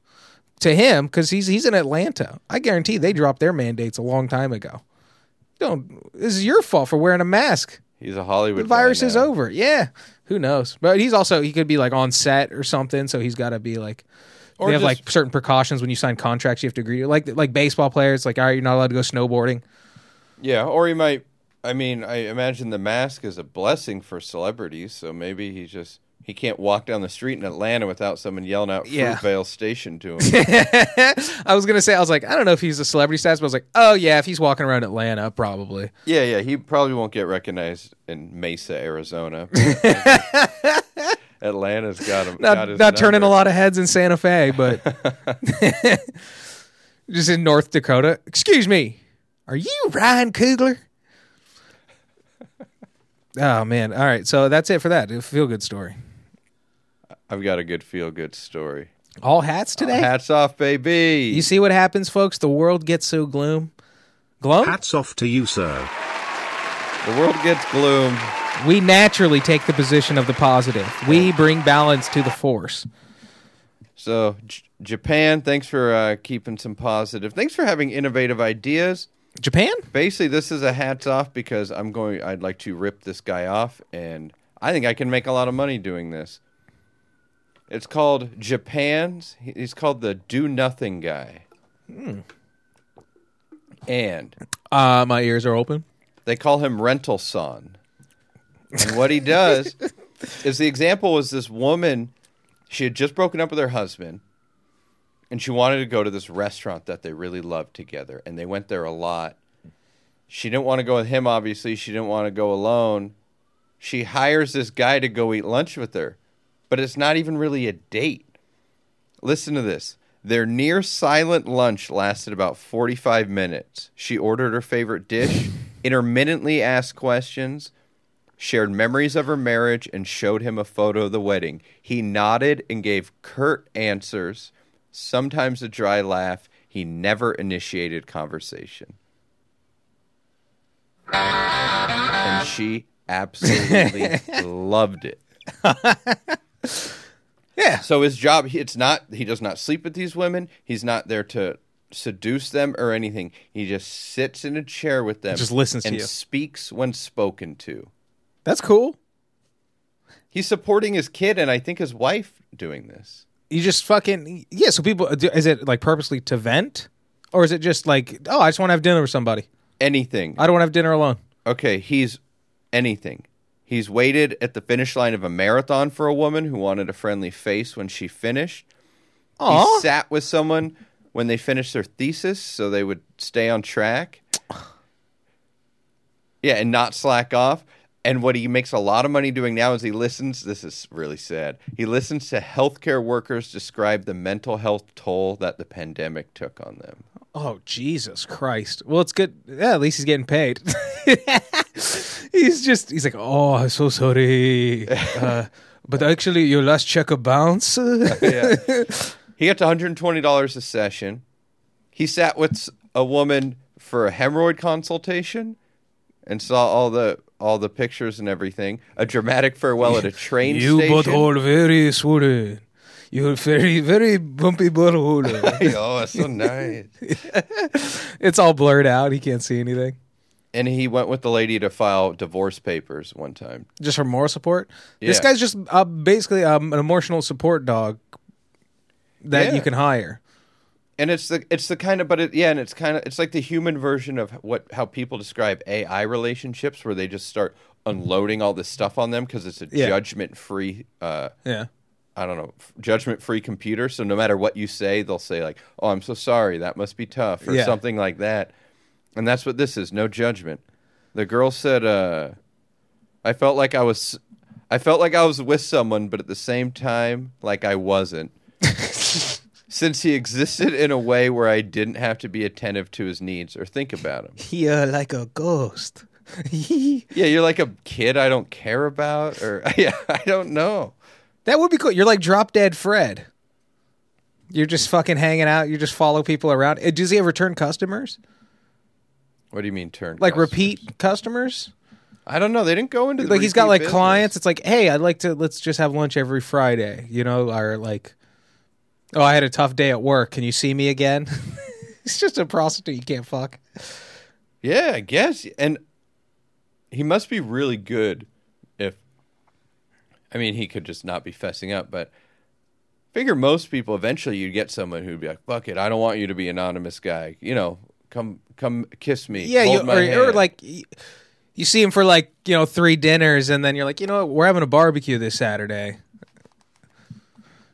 Speaker 2: to him because he's he's in Atlanta. I guarantee they dropped their mandates a long time ago. Don't. This is your fault for wearing a mask.
Speaker 3: He's a Hollywood.
Speaker 2: the virus
Speaker 3: guy
Speaker 2: is over. Yeah, who knows? But he's also he could be like on set or something, so he's got to be like.
Speaker 3: Or
Speaker 2: they have
Speaker 3: just-
Speaker 2: like certain precautions when you sign contracts. You have to agree to like like baseball players. Like, all right, you're not allowed to go snowboarding.
Speaker 3: Yeah, or he might. I mean, I imagine the mask is a blessing for celebrities. So maybe he just he can't walk down the street in Atlanta without someone yelling out
Speaker 2: Yeah.
Speaker 3: Fruitvale Station to him.
Speaker 2: I was gonna say, I was like, I don't know if he's a celebrity status, but I was like, oh yeah, if he's walking around Atlanta, probably.
Speaker 3: yeah, yeah. He probably won't get recognized in Mesa, Arizona. Atlanta's got him. got
Speaker 2: Not
Speaker 3: his
Speaker 2: not turning a lot of heads in Santa Fe, but just in North Dakota. Excuse me, are you Ryan Coogler? Oh man! All right, so that's it for that. Feel good story.
Speaker 3: I've got a good feel good story.
Speaker 2: All hats today.
Speaker 3: Hats off, baby.
Speaker 2: You see what happens, folks? The world gets so gloom. Gloom?
Speaker 5: Hats off to you, sir.
Speaker 3: the world gets gloom.
Speaker 2: We naturally take the position of the positive. We bring balance to the force.
Speaker 3: So, J- Japan, thanks for uh, keeping some positive. Thanks for having innovative ideas.
Speaker 2: Japan?
Speaker 3: Basically, this is a hats off because I'm going. I'd like to rip this guy off, and I think I can make a lot of money doing this. It's called Japan's. He's called the Do Nothing Guy, and
Speaker 2: Uh, my ears are open.
Speaker 3: they call him Rental Son. And what he does is the example was this woman. She had just broken up with her husband, and she wanted to go to this restaurant that they really loved together, and they went there a lot. She didn't want to go with him, obviously. She didn't want to go alone. She hires this guy to go eat lunch with her, but it's not even really a date. Listen to this. Their near silent lunch lasted about 45 minutes. She ordered her favorite dish, intermittently asked questions, shared memories of her marriage, and showed him a photo of the wedding. He nodded and gave curt answers, sometimes a dry laugh. He never initiated conversation. And she absolutely loved it.
Speaker 2: Yeah.
Speaker 3: So his job, it's not, he does not sleep with these women. He's not there to seduce them or anything. He just sits in a chair with them.
Speaker 2: Just listens to
Speaker 3: and
Speaker 2: you.
Speaker 3: speaks when spoken to.
Speaker 2: That's cool.
Speaker 3: He's supporting his kid and I think his wife doing this.
Speaker 2: You just fucking yeah. So people, is it like purposely to vent, or is it just like, oh, I just want to have dinner with somebody.
Speaker 3: Anything.
Speaker 2: I don't want to have dinner alone.
Speaker 3: Okay, he's anything. He's waited at the finish line of a marathon for a woman who wanted a friendly face when she finished. He sat with someone when they finished their thesis so they would stay on track. Yeah, and not slack off. And what he makes a lot of money doing now is he listens. This is really sad. He listens to healthcare workers describe the mental health toll that the pandemic took on them.
Speaker 2: Oh Jesus Christ! Well, it's good. Yeah, at least he's getting paid. he's just he's like, oh, I'm so sorry, uh, but actually, your last check a bounce.
Speaker 3: yeah. He got $120 a session. He sat with a woman for a hemorrhoid consultation and saw all the all the pictures and everything. A dramatic farewell at a train
Speaker 2: you
Speaker 3: station.
Speaker 2: butthole very swollen. You're very very bumpy butthole.
Speaker 3: oh, it's so nice.
Speaker 2: it's all blurred out. He can't see anything.
Speaker 3: and he went with the lady to file divorce papers one time.
Speaker 2: Just for moral support. This guy's just uh, basically um, an emotional support dog that
Speaker 3: Yeah.
Speaker 2: you can hire.
Speaker 3: And it's the it's the kind of but it yeah, and it's kind of it's like the human version of what how people describe AI relationships where they just start unloading all this stuff on them because it's a
Speaker 2: Yeah.
Speaker 3: judgment free uh
Speaker 2: Yeah.
Speaker 3: I don't know, judgment free computer. So no matter what you say, they'll say like, "Oh, I'm so sorry. That must be tough," or
Speaker 2: Yeah.
Speaker 3: something like that. And that's what this is. No judgment. The girl said, uh, "I felt like I was, I felt like I was with someone, but at the same time, like I wasn't." Since he existed in a way where I didn't have to be attentive to his needs or think about him.
Speaker 2: You're like a ghost.
Speaker 3: Yeah, you're like a kid I don't care about, or yeah, I don't know.
Speaker 2: That would be cool. You're like drop dead Fred. You're just fucking hanging out. You just follow people around. Uh, Does he ever turn customers?
Speaker 3: What do you mean turn?
Speaker 2: Like
Speaker 3: customers?
Speaker 2: repeat customers?
Speaker 3: I don't know. They didn't go into the
Speaker 2: Like he's got
Speaker 3: repeat
Speaker 2: like
Speaker 3: business.
Speaker 2: clients. It's like, hey, I'd like to. Let's just have lunch every Friday. You know, or like, oh, I had a tough day at work. Can you see me again? He's just a prostitute you can't fuck.
Speaker 3: Yeah, I guess. And he must be really good I mean he could just not be fessing up, but figure most people eventually you'd get someone who'd be like, Fuck it, I don't want you to be anonymous guy. You know, come come kiss me.
Speaker 2: Yeah,
Speaker 3: hold
Speaker 2: you,
Speaker 3: my
Speaker 2: or, or like you see him for like you know three dinners, and then you're like, you know, what? we're having a barbecue this Saturday.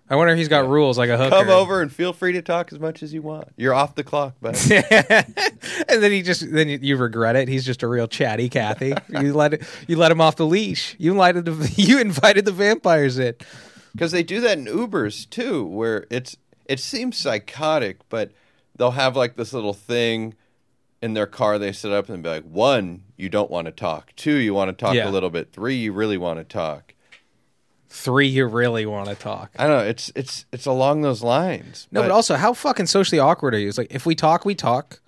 Speaker 2: I wonder if he's got rules like a hooker.
Speaker 3: come over and feel free to talk as much as you want. You're off the clock, bud.
Speaker 2: and then he just then you, you regret it. He's just a real chatty Kathy. you let it, you let him off the leash. You invited the you invited the vampires in.
Speaker 3: Because they do that in Ubers too, where it's it seems psychotic, but they'll have like this little thing in their car they set up and be like, one, you don't want to talk. Two, you want to talk
Speaker 2: Yeah.
Speaker 3: a little bit. Three, you really want to talk.
Speaker 2: Three, you really want to talk.
Speaker 3: I know. It's it's it's along those lines.
Speaker 2: No, but also, how fucking socially awkward are you? It's like if we talk, we talk.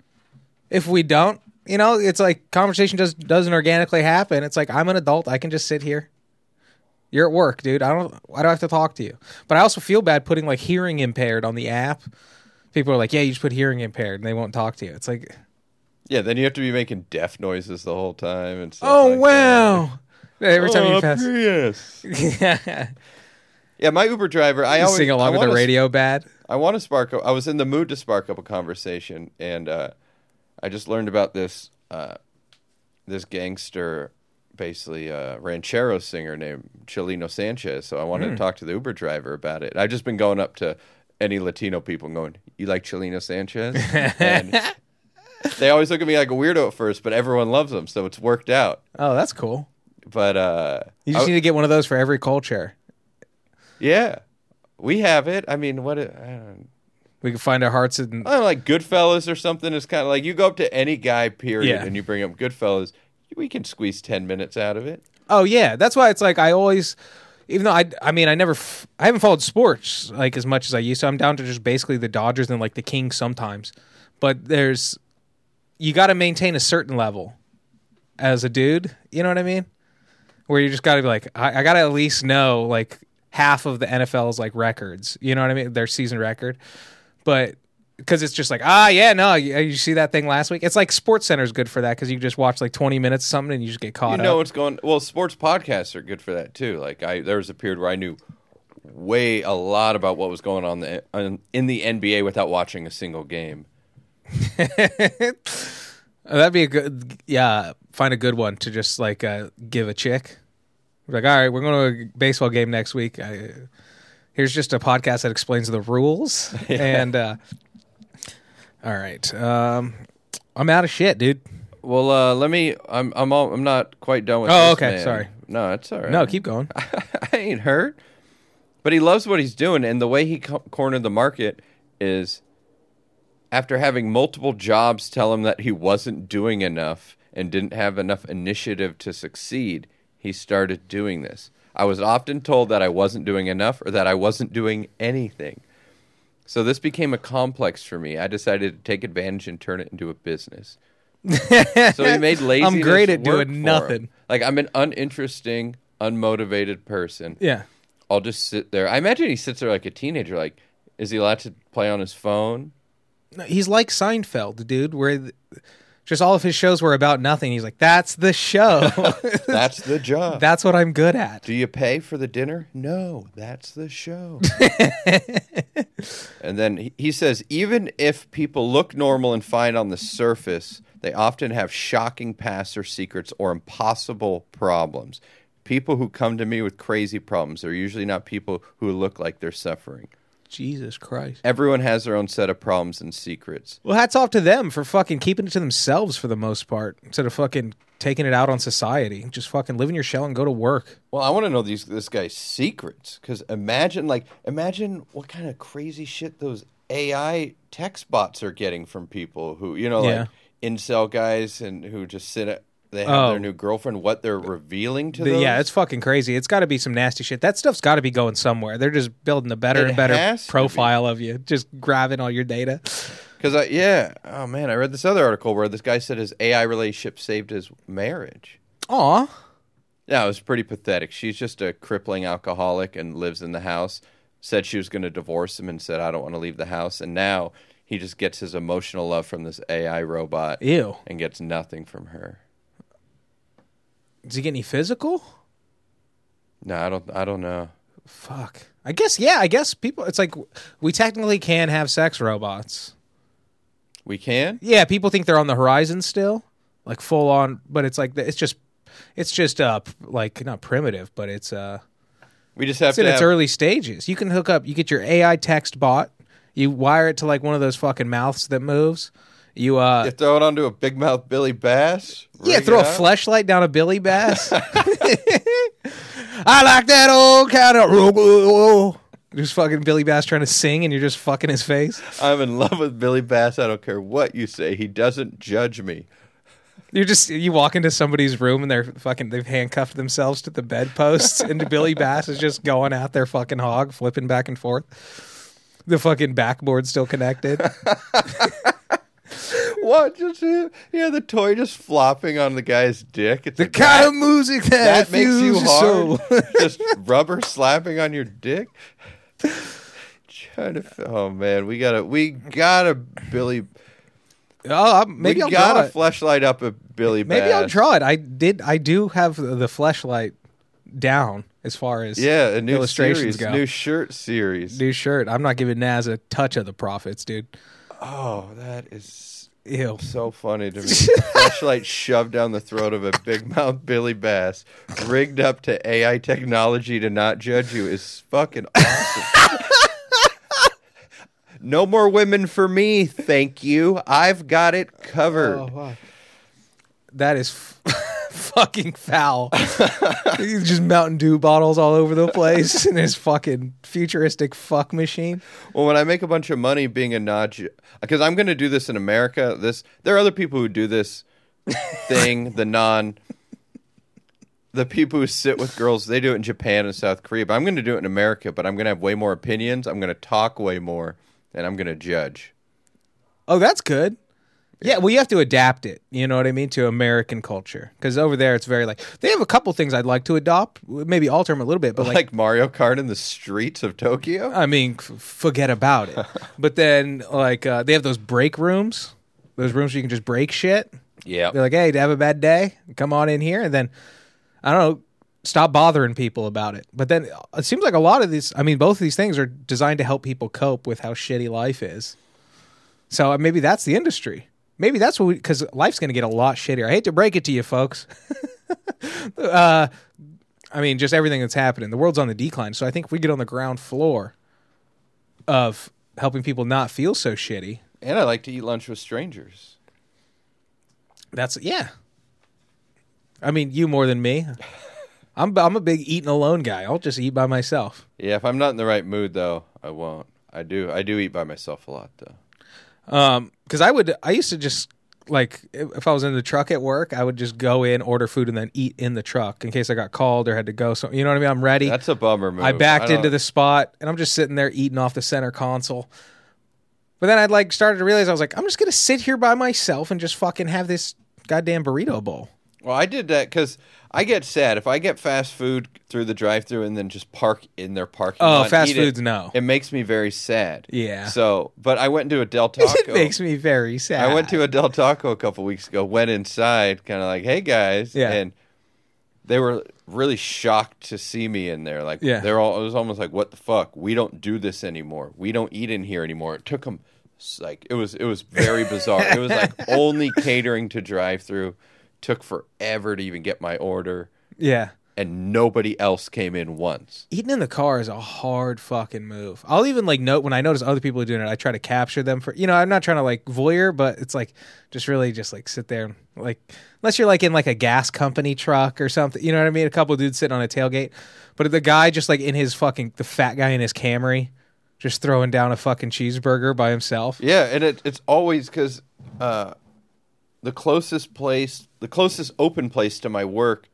Speaker 2: If we don't, you know, it's like conversation just doesn't organically happen. It's like I'm an adult. I can just sit here. You're at work, dude. I don't. Why do I have to talk to you? But I also feel bad putting like hearing impaired on the app. People are like, "Yeah, you just put hearing impaired," and they won't talk to you. It's like,
Speaker 3: yeah, then you have to be making deaf noises the whole time and stuff.
Speaker 2: "Oh
Speaker 3: like
Speaker 2: wow!" Every time
Speaker 3: Oh,
Speaker 2: you pass,
Speaker 3: Prius.
Speaker 2: yeah,
Speaker 3: Yeah, my Uber driver. I
Speaker 2: you
Speaker 3: always
Speaker 2: sing along
Speaker 3: I
Speaker 2: with the
Speaker 3: wanna-
Speaker 2: radio bad.
Speaker 3: I want to spark. Up, I was in the mood to spark up a conversation, and uh, I just learned about this uh, this gangster, basically uh, ranchero singer named Chalino Sanchez. So I wanted
Speaker 2: Hmm.
Speaker 3: to talk to the Uber driver about it. I've just been going up to any Latino people and going, "You like Chalino Sanchez?" and they always look at me like a weirdo at first, but everyone loves him, so it's worked out.
Speaker 2: Oh, that's cool.
Speaker 3: But uh,
Speaker 2: You just
Speaker 3: I-
Speaker 2: need to get one of those for every culture.
Speaker 3: yeah, we have it. I mean, what? it- I don't,
Speaker 2: We can find our hearts in.
Speaker 3: I don't know, like Goodfellas or something. It's kind of like you go up to any guy, period,
Speaker 2: Yeah.
Speaker 3: and you bring up Goodfellas. We can squeeze ten minutes out of it.
Speaker 2: Oh yeah, that's why it's like I always, even though I, I mean, I never, f- I haven't followed sports like as much as I used to. I'm down to just basically the Dodgers and like the Kings sometimes, but there's, you got to maintain a certain level as a dude. You know what I mean? Where you just got to be like, I, I got to at least know like half of the NFL's like records. You know what I mean? Their season record, but. Because it's just like ah yeah no you, you see that thing last week it's like Sports Center is good for that because you just watch like twenty minutes of something and you just get caught
Speaker 3: you know
Speaker 2: up.
Speaker 3: what's going. Well, sports podcasts are good for that too. Like I, there was a period where I knew way a lot about what was going on the, in the NBA without watching a single game.
Speaker 2: That'd be a good, yeah. Find a good one to just like uh, give a chick. Like, all right, we're going to a baseball game next week. I, here's just a podcast that explains the rules. And uh, all right, um, I'm out of shit, dude.
Speaker 3: Well, uh, let me. I'm I'm all, I'm not quite done with.
Speaker 2: Oh,
Speaker 3: this,
Speaker 2: okay,
Speaker 3: man.
Speaker 2: sorry.
Speaker 3: No, it's all right.
Speaker 2: No, keep going.
Speaker 3: I ain't hurt. But he loves what he's doing, and the way he co- cornered the market is after having multiple jobs tell him that he wasn't doing enough and didn't have enough initiative to succeed, he started doing this. I was often told that I wasn't doing enough or that I wasn't doing anything. So this became a complex for me. I decided to take advantage and turn it into a business. so he made lazy.
Speaker 2: I'm great at doing
Speaker 3: for him.
Speaker 2: nothing.
Speaker 3: Like I'm an uninteresting, unmotivated person.
Speaker 2: Yeah.
Speaker 3: I'll just sit there. I imagine he sits there like a teenager. Like, is he allowed to play on his phone?
Speaker 2: No, he's like Seinfeld, dude, where just all of his shows were about nothing. He's like, that's the show.
Speaker 3: That's the job.
Speaker 2: that's what I'm good at.
Speaker 3: Do you pay for the dinner? No, that's the show. and then he, he says, even if people look normal and fine on the surface, they often have shocking past or secrets or impossible problems. People who come to me with crazy problems are usually not people who look like they're suffering.
Speaker 2: Jesus Christ.
Speaker 3: Everyone has their own set of problems and secrets.
Speaker 2: Well, hats off to them for fucking keeping it to themselves for the most part, instead of fucking taking it out on society. Just fucking live in your shell and go to work.
Speaker 3: Well, I want to know these this guy's secrets because imagine like imagine what kind of crazy shit those AI text bots are getting from people who you know
Speaker 2: Yeah.
Speaker 3: like incel guys and who just sit at they have
Speaker 2: Oh.
Speaker 3: their new girlfriend what they're revealing to them.
Speaker 2: yeah, it's fucking crazy. It's got to be some nasty shit. That stuff's got to be going somewhere. They're just building a better
Speaker 3: It
Speaker 2: and better profile of you, just grabbing all your data.
Speaker 3: because I yeah oh man I read this other article where this guy said his AI relationship saved his marriage.
Speaker 2: Aw.
Speaker 3: Yeah, it was pretty pathetic. She's just a crippling alcoholic and lives in the house. Said she was going to divorce him and said, I don't want to leave the house. And now he just gets his emotional love from this AI robot
Speaker 2: Ew.
Speaker 3: and gets nothing from her.
Speaker 2: Does he get any physical?
Speaker 3: No, I don't. I don't know.
Speaker 2: Fuck. I guess yeah. I guess people. It's like we technically can have sex robots.
Speaker 3: We can.
Speaker 2: Yeah, people think they're on the horizon still, like full on. But it's like it's just, it's just uh like not primitive, but it's uh
Speaker 3: We just have
Speaker 2: it's in
Speaker 3: to.
Speaker 2: its early stages. You can hook up. You get your AI text bot. You wire it to like one of those fucking mouths that moves. You uh
Speaker 3: you throw it onto a big mouth Billy Bass.
Speaker 2: yeah, throw a fleshlight down a Billy Bass. I like that old kind of. Just fucking Billy Bass trying to sing, and you're just fucking his face.
Speaker 3: I'm in love with Billy Bass. I don't care what you say. He doesn't judge me.
Speaker 2: You're just you walk into somebody's room and they're fucking they've handcuffed themselves to the bedposts, and Billy Bass is just going out their fucking hog, flipping back and forth. The fucking backboard's still connected.
Speaker 3: What? Just uh, yeah, the toy just flopping on the guy's dick. It's
Speaker 2: the
Speaker 3: like,
Speaker 2: kind of music that,
Speaker 3: that makes you hard.
Speaker 2: soul.
Speaker 3: just rubber slapping on your dick. Trying to. Oh man, we gotta. We gotta Billy.
Speaker 2: oh, I'm- maybe
Speaker 3: we
Speaker 2: I'll
Speaker 3: gotta
Speaker 2: it.
Speaker 3: fleshlight up a Billy.
Speaker 2: Maybe I'll draw it. I did. I do have the fleshlight down as far as
Speaker 3: Yeah, a new
Speaker 2: illustrations
Speaker 3: series,
Speaker 2: go.
Speaker 3: new shirt series.
Speaker 2: new shirt. I'm not giving Naz a touch of the profits, dude.
Speaker 3: Oh, that is
Speaker 2: Ew.
Speaker 3: so funny to me. Fleshlight shoved down the throat of a big mouth Billy Bass, rigged up to AI technology to not judge you is fucking awesome. no more women for me, thank you. I've got it covered.
Speaker 2: Oh, that is f- fucking foul. He's just Mountain Dew bottles all over the place in his fucking futuristic fuck machine.
Speaker 3: Well, when I make a bunch of money being a nod, because I'm going to do this in America. This there are other people who do this thing, the non. The people who sit with girls, they do it in Japan and South Korea, but I'm going to do it in America. But I'm going to have way more opinions. I'm going to talk way more, and I'm going to judge.
Speaker 2: Oh, that's good. Yeah, well, you have to adapt it. You know what I mean to American culture because over there it's very like they have a couple things I'd like to adopt, maybe alter them a little bit, but
Speaker 3: Like,
Speaker 2: like,
Speaker 3: Mario Kart in the streets of Tokyo.
Speaker 2: I mean, f- forget about it. but then like uh, they have those break rooms, those rooms where you can just break shit.
Speaker 3: Yeah,
Speaker 2: They're like, hey, to have a bad day, come on in here, and then I don't know, stop bothering people about it. But then it seems like a lot of these, I mean, both of these things are designed to help people cope with how shitty life is. So uh, maybe that's the industry. Maybe that's what we, because life's going to get a lot shittier. I hate to break it to you, folks. uh, I mean, just everything that's happening. The world's on the decline. So I think if we get on the ground floor of helping people not feel so shitty,
Speaker 3: and I like to eat lunch with strangers.
Speaker 2: That's yeah. I mean, you more than me. I'm I'm a big eating alone guy. I'll just eat by myself.
Speaker 3: Yeah, if I'm not in the right mood, though, I won't. I do. I do eat by myself a lot, though.
Speaker 2: Um, because I would I used to just like if I was in the truck at work, I would just go in, order food, and then eat in the truck in case I got called or had to go. So you know what I mean. I'm ready.
Speaker 3: That's a bummer move.
Speaker 2: I backed
Speaker 3: don't-
Speaker 2: into the spot and I'm just sitting there eating off the center console. But then I'd like started to realize I was like, I'm just gonna sit here by myself and just fucking have this goddamn burrito bowl.
Speaker 3: Well, I did that because I get sad if I get fast food through the drive-through and then just park in their parking
Speaker 2: Oh,
Speaker 3: lot. and
Speaker 2: fast
Speaker 3: eat it.
Speaker 2: foods, no.
Speaker 3: It makes me very sad.
Speaker 2: Yeah.
Speaker 3: So, but I went into a Del Taco.
Speaker 2: It makes me very sad.
Speaker 3: I went to a Del Taco a couple weeks ago. Went inside, kind of like, "Hey guys,"
Speaker 2: Yeah.
Speaker 3: and they were really shocked to see me in there. Like,
Speaker 2: Yeah.
Speaker 3: they're all. It was almost like, "What the fuck? We don't do this anymore. We don't eat in here anymore." It took them like it was. It was very bizarre. it was like only catering to drive-through. Took forever to even get my order,
Speaker 2: yeah.
Speaker 3: and nobody else came in once.
Speaker 2: eating in the car is a hard fucking move. I'll even like note when I notice other people are doing it, I try to capture them for you know, I'm not trying to like voyeur, but it's like just really just like sit there and like unless you're like in like a gas company truck or something, you know what I mean? A couple dudes sitting on a tailgate. But the guy just like in his fucking the fat guy in his Camry just throwing down a fucking cheeseburger by himself.
Speaker 3: Yeah, and it, it's always because uh, the closest place, the closest open place to my work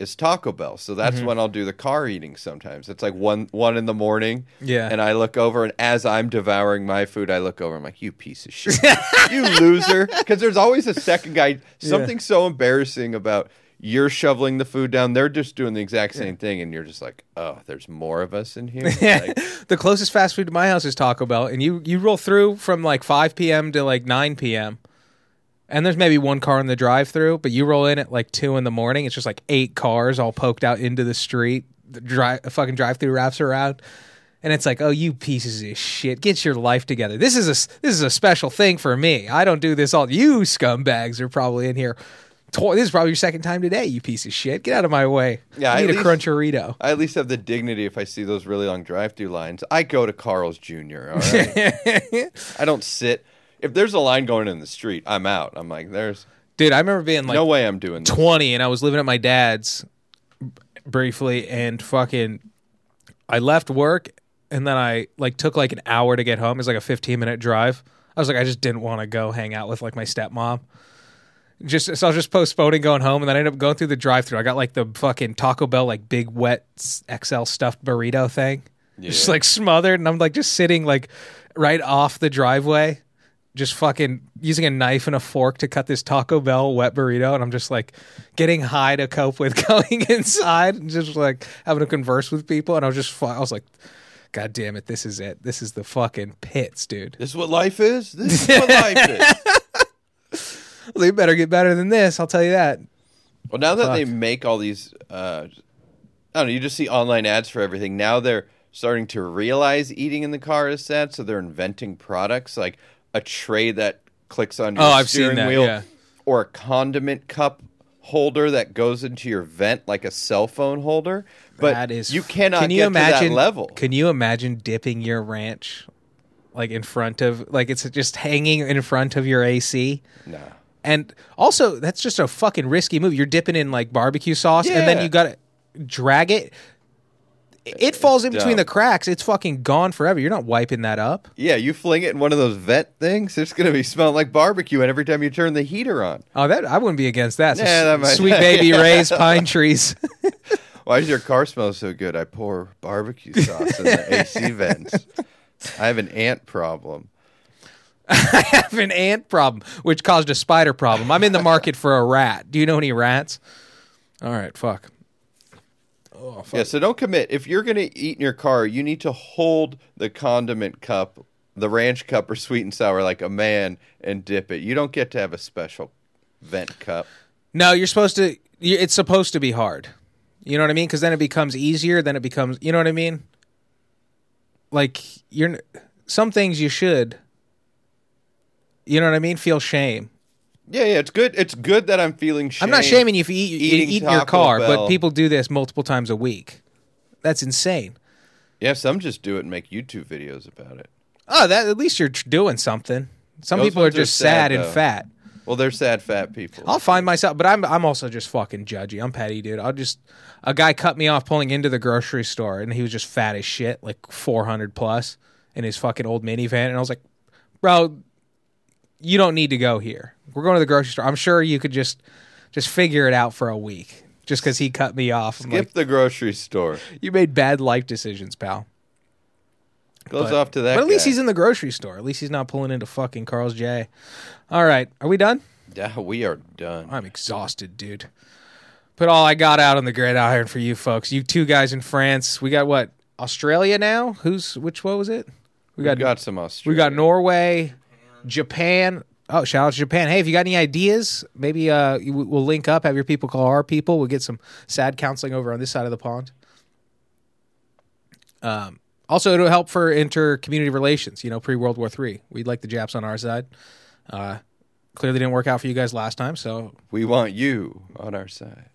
Speaker 3: is Taco Bell. So that's
Speaker 2: Mm-hmm.
Speaker 3: when I'll do the car eating. Sometimes it's like one one in the morning.
Speaker 2: Yeah.
Speaker 3: and I look over, and as I'm devouring my food, I look over. I'm like, "You piece of shit, you loser!" Because there's always a second guy. Something so embarrassing about. You're shoveling the food down. They're just doing the exact same thing, and you're just like, "Oh, there's more of us in here." Like,
Speaker 2: the closest fast food to my house is Taco Bell, and you you roll through from like 5 p.m. to like 9 p.m. and there's maybe one car in the drive-through, but you roll in at like two in the morning, it's just like eight cars all poked out into the street. The drive, fucking drive-through wraps around, and it's like, oh, you pieces of shit, get your life together. This is a this is a special thing for me. I don't do this all. You scumbags are probably in here. This is probably your second time today, you piece of shit. Get out of my way.
Speaker 3: Yeah,
Speaker 2: I need a
Speaker 3: least-
Speaker 2: cruncherito.
Speaker 3: I at least have the dignity if I see those really long drive-through lines. I go to Carl's Jr. All right. I don't sit. If there's a line going in the street, I'm out. I'm like, there's
Speaker 2: Dude, I remember being like
Speaker 3: no way I'm doing this.
Speaker 2: 20 and I was living at my dad's b- briefly and fucking I left work and then I like took like an hour to get home. It was like a 15 minute drive. I was like I just didn't want to go hang out with like my stepmom. Just so I was just postponing going home and then I ended up going through the drive-through. I got like the fucking Taco Bell like big wet XL stuffed burrito thing. Just like smothered and I'm like just sitting like right off the driveway just fucking using a knife and a fork to cut this Taco Bell wet burrito, and I'm just like getting high to cope with going inside and just like having to converse with people. And I was just, I was like, God damn it, this is it. This is the fucking pits, dude.
Speaker 3: This is what life is. This is what life is.
Speaker 2: They better get better than this. I'll tell you that.
Speaker 3: Well, now that
Speaker 2: Fuck.
Speaker 3: they make all these, uh, I don't know, you just see online ads for everything. Now they're starting to realize eating in the car is sad, so they're inventing products like a tray that clicks on oh, your
Speaker 2: Oh, I've seen
Speaker 3: steering
Speaker 2: that,
Speaker 3: wheel,
Speaker 2: yeah.
Speaker 3: or a condiment cup holder that goes into your vent like a cell phone holder. But
Speaker 2: that is.
Speaker 3: you cannot
Speaker 2: can you
Speaker 3: get
Speaker 2: imagine,
Speaker 3: level.
Speaker 2: Can you imagine dipping your ranch like in front of, like it's just hanging in front of your AC?
Speaker 3: Nah.
Speaker 2: And also, that's just a fucking risky move. You're dipping in like barbecue sauce, and then you got to drag it. It falls in between the cracks. It's fucking gone forever. You're not wiping that up.
Speaker 3: Yeah, you fling it in one of those vent things, it's going to be smelling like barbecue, and every time you turn the heater on.
Speaker 2: Oh, that I wouldn't be against that. So
Speaker 3: Yeah, that might-
Speaker 2: sweet baby Ray's pine trees.
Speaker 3: Why does your car smell so good? I pour barbecue sauce in the AC vents. I have an ant problem.
Speaker 2: I have an ant problem, which caused a spider problem. I'm in the market for a rat. Do you know any rats? All right, fuck. Oh, fuck.
Speaker 3: Yeah, so don't commit. If you're going to eat in your car, you need to hold the condiment cup, the ranch cup or sweet and sour like a man and dip it. You don't get to have a special vent cup.
Speaker 2: No, you're supposed to. It's supposed to be hard. You know what I mean? Because then it becomes easier. Then it becomes. You know what I mean? Like you're. Some things you should. You know what I mean? Feel shame.
Speaker 3: Yeah, yeah, it's good. It's good that I'm feeling shame.
Speaker 2: I'm not shaming you if you eat, you
Speaker 3: eating
Speaker 2: eat in your
Speaker 3: Taco
Speaker 2: car, but people do this multiple times a week. That's insane.
Speaker 3: Yeah, some just do it and make YouTube videos about it.
Speaker 2: Oh, that at least you're tr- doing something. Some
Speaker 3: Those
Speaker 2: people are
Speaker 3: ones are
Speaker 2: just sad,
Speaker 3: sad,
Speaker 2: and
Speaker 3: though.
Speaker 2: fat.
Speaker 3: Well, they're sad fat people.
Speaker 2: I'll find myself, but I'm I'm also just fucking judgy. I'm petty, dude. I'll just a guy cut me off pulling into the grocery store, and he was just fat as shit, like 400 plus, in his fucking old minivan, and I was like, bro, you don't need to go here. We're going to the grocery store. I'm sure you could just just figure it out for a week, just because he cut me off. I'm
Speaker 3: Skip
Speaker 2: like,
Speaker 3: the grocery store.
Speaker 2: you made bad life decisions, pal.
Speaker 3: Goes
Speaker 2: But-
Speaker 3: off to that.
Speaker 2: But at least he's in the grocery store. At least he's not pulling into fucking Carl's J. All right, are we done?
Speaker 3: Yeah, we are done.
Speaker 2: I'm exhausted, dude. Put all I got out on the gridiron for you folks. You two guys in France. We got what? Australia now? Who's which? What was it? We
Speaker 3: We
Speaker 2: got
Speaker 3: got some Australia.
Speaker 2: we got Norway, Japan. Oh, shout out to Japan. Hey, if you got any ideas, maybe uh, we'll link up. Have your people call our people. We'll get some sad counseling over on this side of the pond. Um, also, it'll help for inter community relations. You know, pre World War Three. We'd like the Japs on our side. Uh, clearly didn't work out for you guys last time, so
Speaker 3: We want you on our side.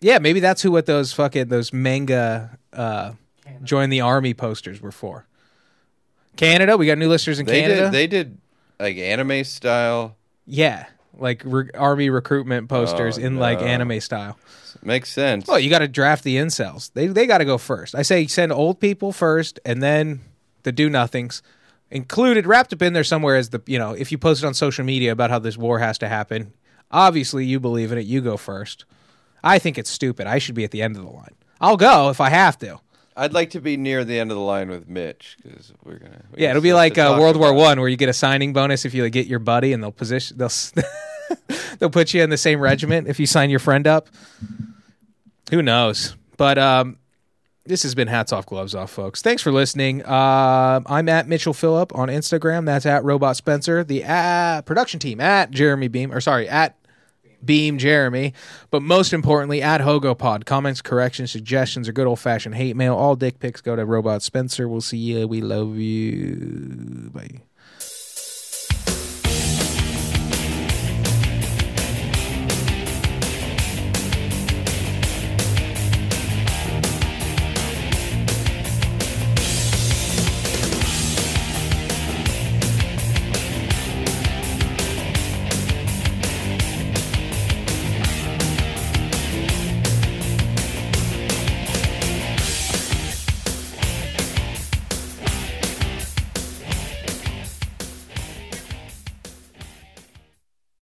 Speaker 2: Yeah, maybe that's who what those fucking those manga uh join the army posters were for. Canada, we got new listeners in
Speaker 3: They
Speaker 2: Canada.
Speaker 3: did. They did like anime style.
Speaker 2: yeah, like re- army recruitment posters
Speaker 3: Oh,
Speaker 2: in like
Speaker 3: no.
Speaker 2: anime style.
Speaker 3: Makes sense.
Speaker 2: Well, you got to draft the incels. They they got to go first. I say send old people first, and then the do nothings. Included, wrapped up in there somewhere is the you know if you post it on social media about how this war has to happen. Obviously, you believe in it. You go first. I think it's stupid. I should be at the end of the line. I'll go if I have to.
Speaker 3: I'd like to be near the end of the line with Mitch because we're gonna. we
Speaker 2: Yeah, it'll be like uh, World War. One, where you get a signing bonus if you like, get your buddy, and they'll position they'll they'll put you in the same regiment if you sign your friend up. Who knows? But um, this has been hats off, gloves off, folks. Thanks for listening. Uh, I'm at Mitchell Phillip on Instagram. That's at Robot Spencer. The uh, production team at Jeremy Beam, or sorry, at Beam Jeremy. But most importantly, at HogoPod. Comments, corrections, suggestions, or good old fashioned hate mail. All dick pics go to Robot Spencer. We'll see you. We love you. Bye.